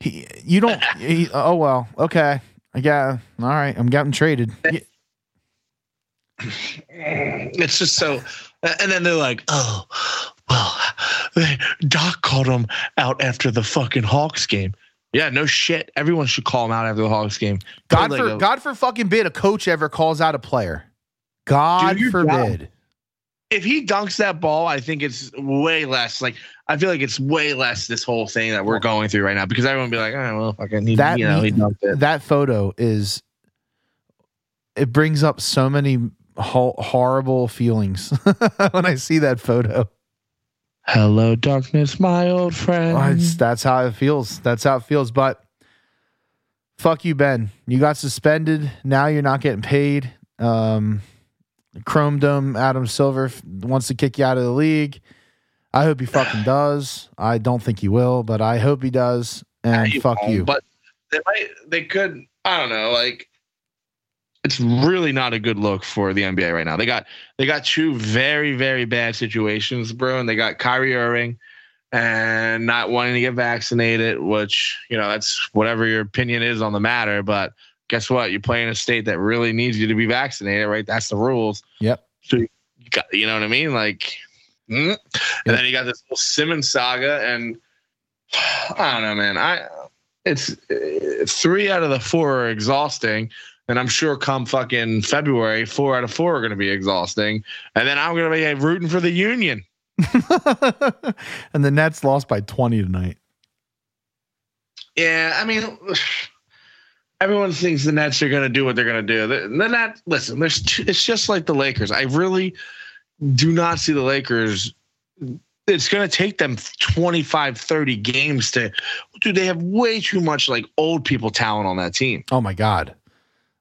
Speaker 1: he, you don't. [laughs] He, oh well, okay, I got. All right, I'm getting traded. [laughs]
Speaker 2: It's just so, and then they're like, "Oh, well, Doc called him out after the fucking Hawks game." Yeah, no shit. Everyone should call him out after the Hawks game.
Speaker 1: God for God for fucking bid a coach ever calls out a player. God forbid
Speaker 2: if he dunks that ball, I think it's way less. Like I feel like it's way less this whole thing that we're going through right now because everyone be like, oh well, fucking he, that, you know, he dunked it.
Speaker 1: That photo is it brings up so many ho- horrible feelings [laughs] when I see that photo.
Speaker 2: Hello, darkness, my old friend.
Speaker 1: Well, that's how it feels. That's how it feels. But fuck you, Ben. You got suspended. Now you're not getting paid. Um, Chrome Dome Adam Silver wants to kick you out of the league. I hope he fucking does. I don't think he will, but I hope he does. And fuck you.
Speaker 2: But they might. They could. I don't know. Like it's really not a good look for the NBA right now. They got they got two very very bad situations, bro, and they got Kyrie Irving and not wanting to get vaccinated, which you know that's whatever your opinion is on the matter. But guess what? You play in a state that really needs you to be vaccinated, right? That's the rules.
Speaker 1: Yep.
Speaker 2: So you got, you know what I mean? Like, mm. and then you got this whole Simmons saga, and I don't know, man. I it's three out of the four are exhausting. And I'm sure come fucking February, four out of four are going to be exhausting. And then I'm going to be rooting for the Union. [laughs]
Speaker 1: and the Nets lost by 20 tonight.
Speaker 2: Yeah, I mean, everyone thinks the Nets are going to do what they're going to do. The, the Nets, listen, there's two, it's just like the Lakers. I really do not see the Lakers. It's going to take them 25, 30 games to, dude, they have way too much like old people talent on that team.
Speaker 1: Oh my God.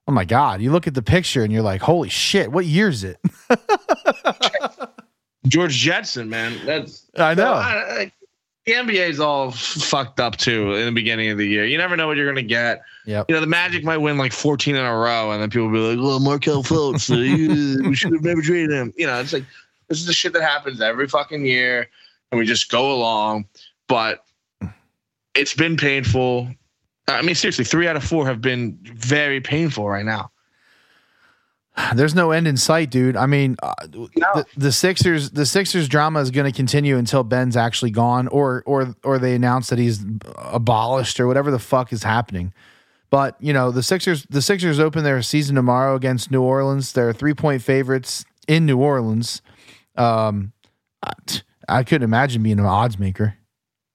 Speaker 1: Oh my God. You look at the picture and you're like, holy shit, what year is it? [laughs]
Speaker 2: George Jetson, man. That's
Speaker 1: I know. I, I,
Speaker 2: the NBA is all fucked up too in the beginning of the year. You never know what you're gonna get.
Speaker 1: Yeah.
Speaker 2: You know, the Magic might win like 14 in a row, and then people will be like, "Well, Markelle Fultz, [laughs] we should have never traded him." You know, it's like this is the shit that happens every fucking year, and we just go along. But it's been painful. I mean, seriously, three out of four have been very painful right now.
Speaker 1: There's no end in sight, dude. I mean, uh, no. the, the, Sixers, the Sixers drama is going to continue until Ben's actually gone, or or or they announce that he's abolished, or whatever the fuck is happening. But you know, the Sixers, the Sixers open their season tomorrow against New Orleans. They're three point favorites in New Orleans. Um, I, I couldn't imagine being an odds maker.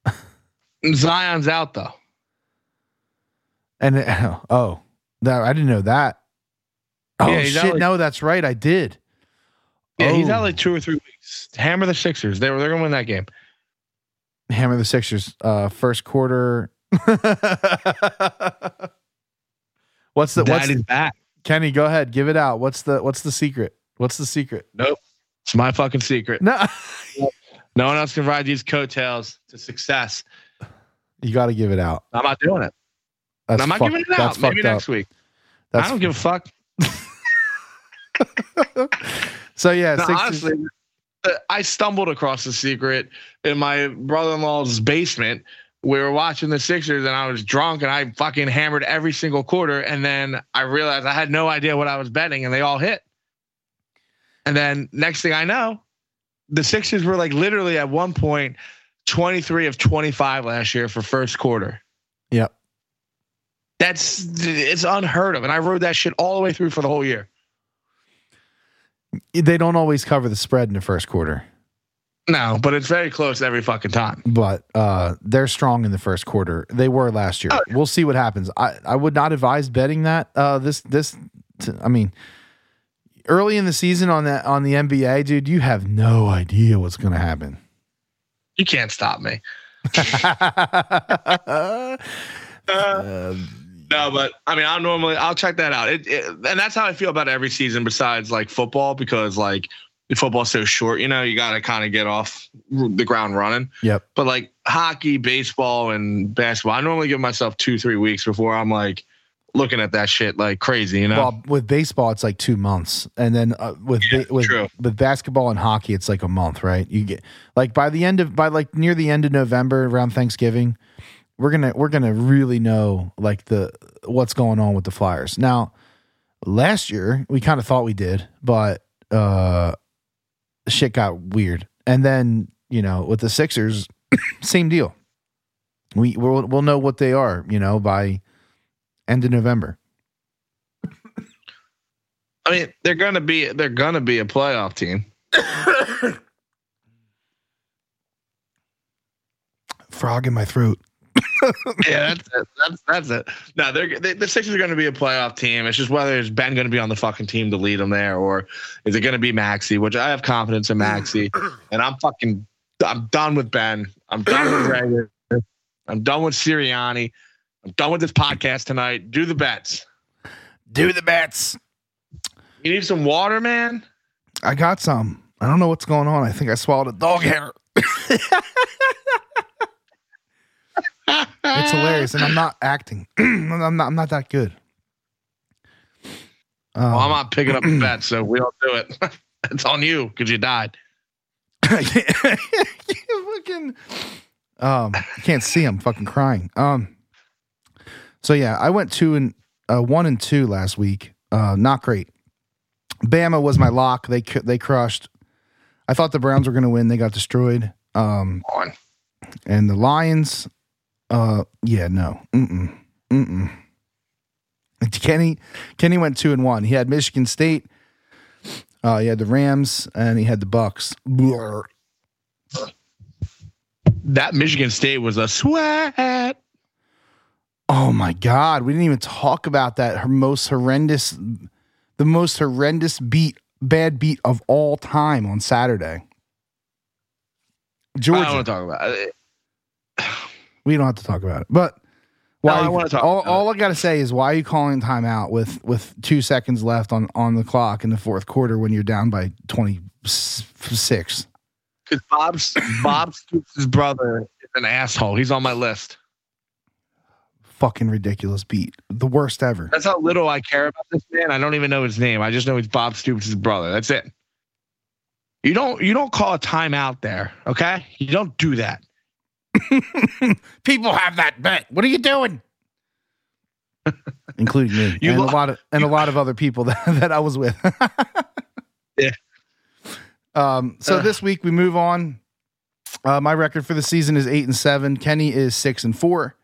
Speaker 1: [laughs]
Speaker 2: Zion's out though,
Speaker 1: and [laughs] oh, that I didn't know that. Oh yeah, shit! Like, no, that's right. I did.
Speaker 2: Yeah, oh. he's out like two or three weeks. Hammer the Sixers. They were they're gonna win that game.
Speaker 1: Hammer the Sixers. Uh, first quarter. [laughs] what's the what's
Speaker 2: the, back?
Speaker 1: Kenny, go ahead. Give it out. What's the what's the secret? What's the secret?
Speaker 2: Nope. It's my fucking secret.
Speaker 1: No. [laughs]
Speaker 2: no one else can ride these coattails to success.
Speaker 1: You got to give it out.
Speaker 2: I'm not doing it. That's I'm not fuck, giving it out. Maybe next week. That's I don't give a fuck. [laughs] [laughs]
Speaker 1: so yeah,
Speaker 2: no, honestly, uh, I stumbled across the secret in my brother-in-law's basement. We were watching the Sixers and I was drunk and I fucking hammered every single quarter. And then I realized I had no idea what I was betting and they all hit. And then next thing I know, the Sixers were like literally at one point 23 of 25 last year for first quarter.
Speaker 1: Yep.
Speaker 2: That's it's unheard of. And I rode that shit all the way through for the whole year
Speaker 1: they don't always cover the spread in the first quarter.
Speaker 2: No, but it's very close every fucking time.
Speaker 1: But uh, they're strong in the first quarter. They were last year. Oh. We'll see what happens. I, I would not advise betting that. Uh, this this, t- I mean, early in the season on that on the NBA, dude, you have no idea what's going to happen.
Speaker 2: You can't stop me. [laughs] [laughs] uh, no, but I mean, I'll normally I'll check that out. It, it, and that's how I feel about every season, besides like football, because like football's so short. You know, you got to kind of get off the ground running.
Speaker 1: Yep.
Speaker 2: But like hockey, baseball, and basketball, I normally give myself two, three weeks before I'm like looking at that shit like crazy. You know. Well,
Speaker 1: with baseball, it's like two months, and then uh, with yeah, ba- with true. with basketball and hockey, it's like a month, right? You get like by the end of by like near the end of November, around Thanksgiving we're gonna we're gonna really know like the what's going on with the Flyers. Now, last year we kind of thought we did, but uh, shit got weird. And then you know with the Sixers, [coughs] same deal. We we'll, we'll know what they are, you know, by end of November.
Speaker 2: I mean, they're gonna be they're gonna be a playoff team. [coughs]
Speaker 1: Frog in my throat.
Speaker 2: Yeah, that's it. That's that's it. No, they're they, the Sixers are going to be a playoff team. It's just whether is Ben going to be on the fucking team to lead them there, or is it going to be Maxey? Which I have confidence in Maxey, and I'm fucking I'm done with Ben. I'm done with Reagor. I'm done with Sirianni. I'm done with this podcast tonight. Do the bets.
Speaker 1: Do the bets.
Speaker 2: You need some water, man.
Speaker 1: I got some. I don't know what's going on. I think I swallowed a dog hair. [laughs] it's hilarious, and I'm not acting. [clears throat] I'm not. I'm not that good.
Speaker 2: Um, well, I'm not picking up the [clears throat] bet, so we don't do it. [laughs] it's on you because you died. [laughs]
Speaker 1: fucking, um, can't see. I'm fucking crying. Um, so yeah, I went two and uh, one and two last week. Uh, not great. Bama was my lock. They they crushed. I thought the Browns were going to win. They got destroyed. Um. And the Lions, uh, yeah, no, mm mm, Mm-mm. Kenny, Kenny went two and one. He had Michigan State. Uh, he had the Rams and he had the Bucks.
Speaker 2: That Michigan State was a sweat.
Speaker 1: Oh my God. We didn't even talk about that her most horrendous, the most horrendous beat, bad beat of all time on Saturday.
Speaker 2: Georgia. I don't want to talk about it.
Speaker 1: We don't have to talk about it. But why no, I want to talk all, all I got to say is why are you calling timeout with with two seconds left on on the clock in the fourth quarter when you're down by twenty six?
Speaker 2: Because Bob's Bob Stoops' brother is an asshole. He's on my list.
Speaker 1: Fucking ridiculous beat, the worst ever.
Speaker 2: That's how little I care about this man. I don't even know his name. I just know he's Bob Stoops' brother. That's it. You don't you don't call a timeout there, okay? You don't do that. [laughs]
Speaker 1: People have that bet. What are you doing? Including me [laughs] you and lo- a lot of and a lot of other people [laughs] that, that I was with.
Speaker 2: yeah.
Speaker 1: Um, so uh. this week we move on. Uh, my record for the season is eight and seven. Kenny is six and four.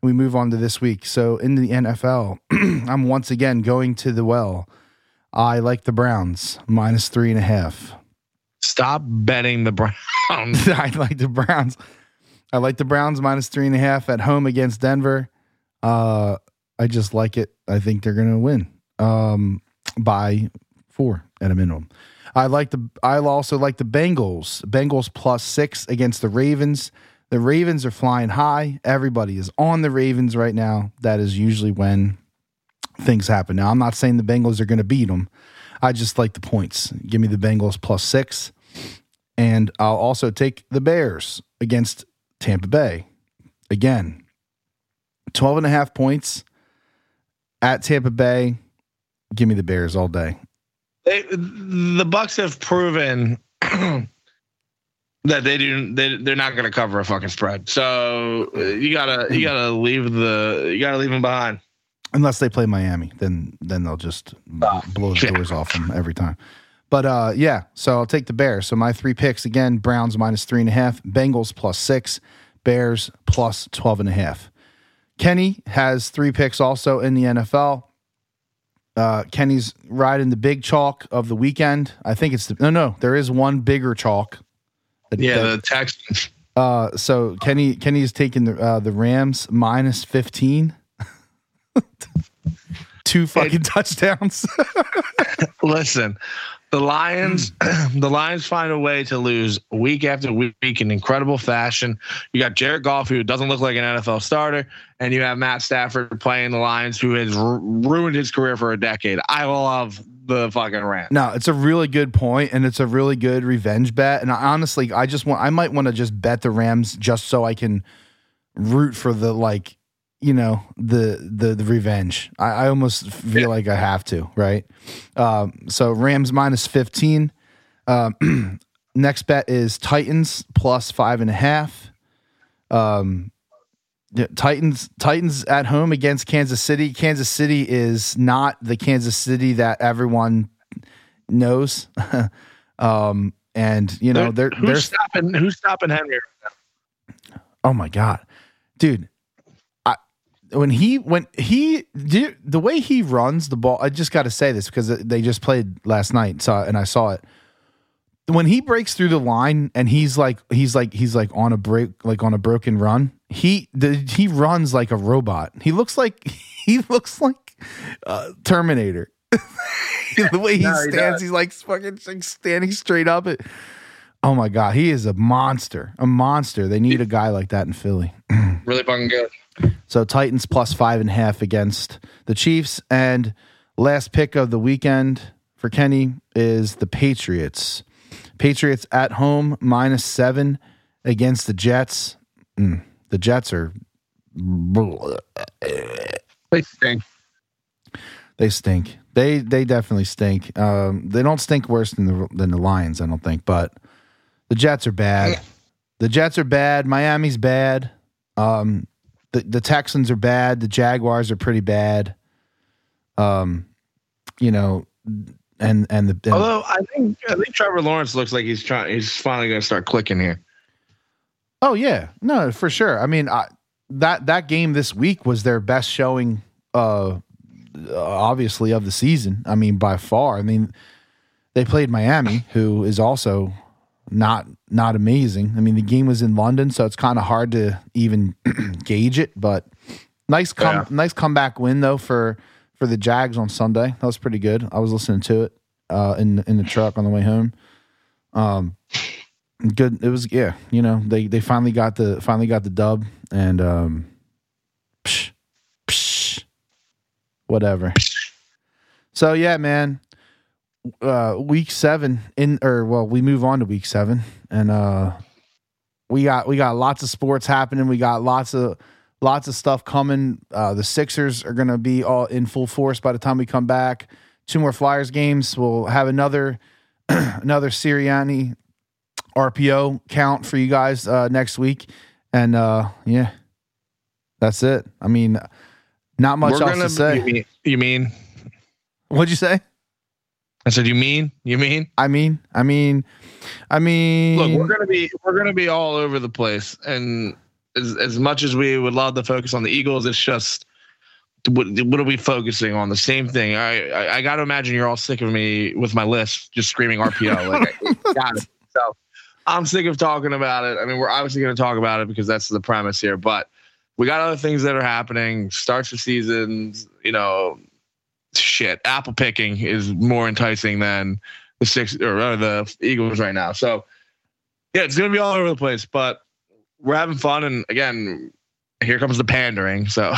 Speaker 1: We move on to this week. So in the NFL, [clears throat] I'm once again going to the well. I like the Browns minus three and a half.
Speaker 2: Stop betting the Browns.
Speaker 1: I like the Browns. I like the Browns minus three and a half at home against Denver. Uh, I just like it. I think they're going to win um, by four at a minimum. I like the. I also like the Bengals. Bengals plus six against the Ravens. The Ravens are flying high. Everybody is on the Ravens right now. That is usually when things happen. Now, I'm not saying the Bengals are going to beat them. I just like the points. Give me the Bengals plus six. And I'll also take the Bears against Tampa Bay. Again, 12 and a half points at Tampa Bay. Give me the Bears all day.
Speaker 2: They, the Bucks have proven [clears throat] that they do they they're not going to cover a fucking spread. So you gotta you gotta leave the you gotta leave them behind.
Speaker 1: Unless they play Miami, then then they'll just oh, blow the doors off them every time. But uh, yeah, so I'll take the Bears. So my three picks again: Browns minus three and a half, Bengals plus six, Bears plus 12 and a half. Kenny has three picks also in the NFL. Uh, Kenny's riding the big chalk of the weekend. I think it's the, no, no. There is one bigger chalk.
Speaker 2: That, yeah, that, the Texans. [laughs]
Speaker 1: Uh, so Kenny Kenny's taking the uh, the Rams minus fifteen. [laughs] Two fucking touchdowns. [laughs]
Speaker 2: Listen, the Lions, hmm. [clears throat] the Lions find a way to lose week after week in incredible fashion. You got Jared Goff, who doesn't look like an NFL starter, and you have Matt Stafford playing the Lions, who has r- ruined his career for a decade. I love the fucking rant.
Speaker 1: No, it's a really good point, and it's a really good revenge bet. And I, honestly, I just want, I might want to just bet the Rams just so I can root for the like you know the the the revenge. I, I almost feel yeah. like I have to, right? Um, so Rams minus fifteen. Um, [clears throat] next bet is Titans plus five and a half. Um, yeah, Titans Titans at home against Kansas City. Kansas City is not the Kansas City that everyone knows. [laughs] um, and you know they're
Speaker 2: who's
Speaker 1: they're
Speaker 2: stopping who's stopping Henry.
Speaker 1: Oh my god, dude! When he when he the way he runs the ball i just got to say this because they just played last night so and i saw it. When he breaks through the line and he's like he's like he's like on a break like on a broken run he the, he runs like a robot. He looks like [laughs] he looks like uh, terminator. [laughs] The way he no, stands he he's like fucking like standing straight up it oh my god he is a monster a monster. They need a guy like that in philly. [clears throat]
Speaker 2: Really fucking good
Speaker 1: so Titans plus five and a half against the Chiefs. And last pick of the weekend for Kenny is the Patriots. Patriots at home minus seven against the Jets. Mm, the Jets are.
Speaker 2: They stink.
Speaker 1: They stink. They they definitely stink. Um, they don't stink worse than the than the Lions, I don't think. But the Jets are bad. The Jets are bad. Miami's bad. Um, the the Texans are bad. The Jaguars are pretty bad. Um, you know, and and the and,
Speaker 2: although I think I think Trevor Lawrence looks like he's trying. He's finally going to start clicking here.
Speaker 1: Oh yeah, no, for sure. I mean, I, that that game this week was their best showing. Uh, obviously of the season. I mean, by far. I mean, they played Miami, who is also not not amazing. I mean, the game was in London, so it's kind of hard to even [clears throat] gauge it. But nice come yeah. nice comeback win though for for the Jags on Sunday. That was pretty good. I was listening to it uh, in in the truck on the way home. Um, good. It was yeah. You know they they finally got the finally got the dub and um, psh, psh, whatever. So yeah, man. Uh, week seven in or well, we move on to week seven, and uh, we got we got lots of sports happening. We got lots of lots of stuff coming. Uh, the Sixers are going to be all in full force by the time we come back. Two more Flyers games. We'll have another [clears throat] another Sirianni RPO count for you guys uh, next week, and uh, yeah, that's it. I mean, not much We're else to say.
Speaker 2: You mean, you mean?
Speaker 1: What'd you say?
Speaker 2: I said, "You mean? You mean?
Speaker 1: I mean? I mean? I mean?"
Speaker 2: Look, we're gonna be we're gonna be all over the place, and as as much as we would love to focus on the Eagles, it's just what, what are we focusing on? The same thing. I I, I got to imagine you're all sick of me with my list, just screaming RPO. Like, [laughs] got it. So I'm sick of talking about it. I mean, we're obviously going to talk about it because that's the premise here, but we got other things that are happening. Starts the seasons, you know, shit. Apple picking is more enticing than the six or, the Eagles right now. So yeah, it's to be all over the place, but we're having fun. And again, here comes the pandering. So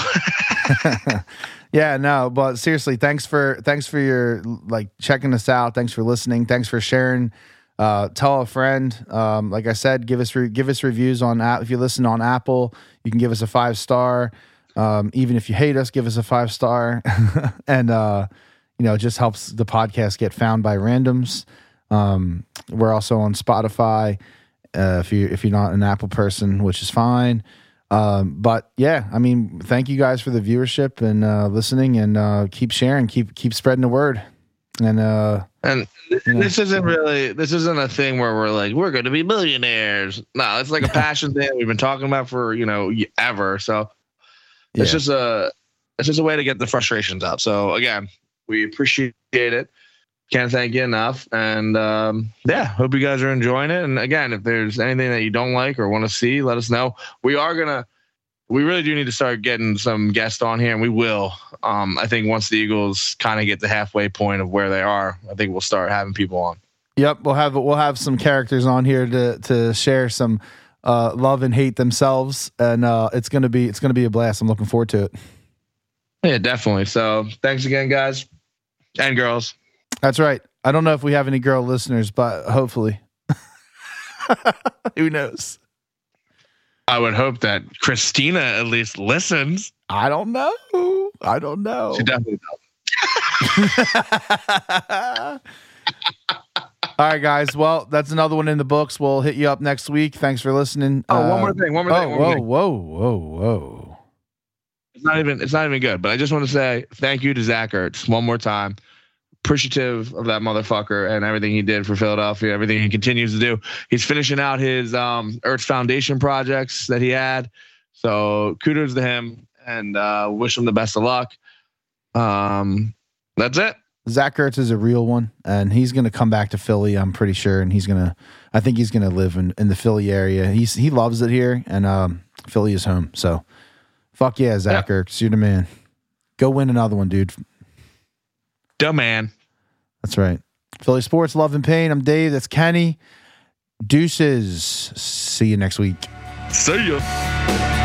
Speaker 2: [laughs]
Speaker 1: yeah, no, but seriously, thanks for thanks for your like checking us out. Thanks for listening. Thanks for sharing uh, tell a friend. Um, like I said, give us re- give us reviews on app. If you listen on Apple, you can give us a five star. Um, even if you hate us, give us a five star, [laughs] and uh, you know, it just helps the podcast get found by randoms. Um, we're also on Spotify. Uh, if you if you're not an Apple person, which is fine. Um, but yeah, I mean, thank you guys for the viewership and uh, listening, and uh, keep sharing, keep keep spreading the word. And uh,
Speaker 2: and this isn't really this isn't a thing where we're like we're going to be millionaires. No, it's like a [laughs] passion thing we've been talking about for you know ever. So it's yeah. just a it's just a way to get the frustrations out. So again, we appreciate it. Can't thank you enough. And um, yeah, hope you guys are enjoying it. And again, if there's anything that you don't like or want to see, let us know. We are gonna we really do need to start getting some guests on here, and we will. Um, I think once the Eagles kind of get the halfway point of where they are, I think we'll start having people on.
Speaker 1: Yep, we'll have we'll have some characters on here to to share some uh, love and hate themselves, and uh, it's gonna be it's gonna be a blast. I'm looking forward to it.
Speaker 2: Yeah, definitely. So thanks again, guys and girls.
Speaker 1: That's right. I don't know if we have any girl listeners, but hopefully. [laughs] Who knows?
Speaker 2: I would hope that Christina at least listens.
Speaker 1: I don't know. I don't know.
Speaker 2: She definitely
Speaker 1: does. [laughs] All right, guys. Well, that's another one in the books. We'll hit you up next week. Thanks for listening.
Speaker 2: Oh, uh, one more thing. One more
Speaker 1: oh,
Speaker 2: thing.
Speaker 1: One whoa, thing. whoa, whoa, whoa.
Speaker 2: It's not even. It's not even good. But I just want to say thank you to Zach Ertz one more time appreciative of that motherfucker and everything he did for Philadelphia, everything he continues to do. He's finishing out his um, Ertz Foundation projects that he had. So kudos to him and uh, wish him the best of luck. Um, that's it.
Speaker 1: Zach Ertz is a real one, and he's going to come back to Philly. I'm pretty sure, and he's going to. I think he's going to live in, in the Philly area. He's he loves it here, and um, Philly is home. So, fuck yeah, Zach yeah. Ertz, you're the man. Go win another one, dude.
Speaker 2: Dumb man.
Speaker 1: That's right. Philly Sports, Love and Pain. I'm Dave. That's Kenny. Deuces. See you next week.
Speaker 2: See ya.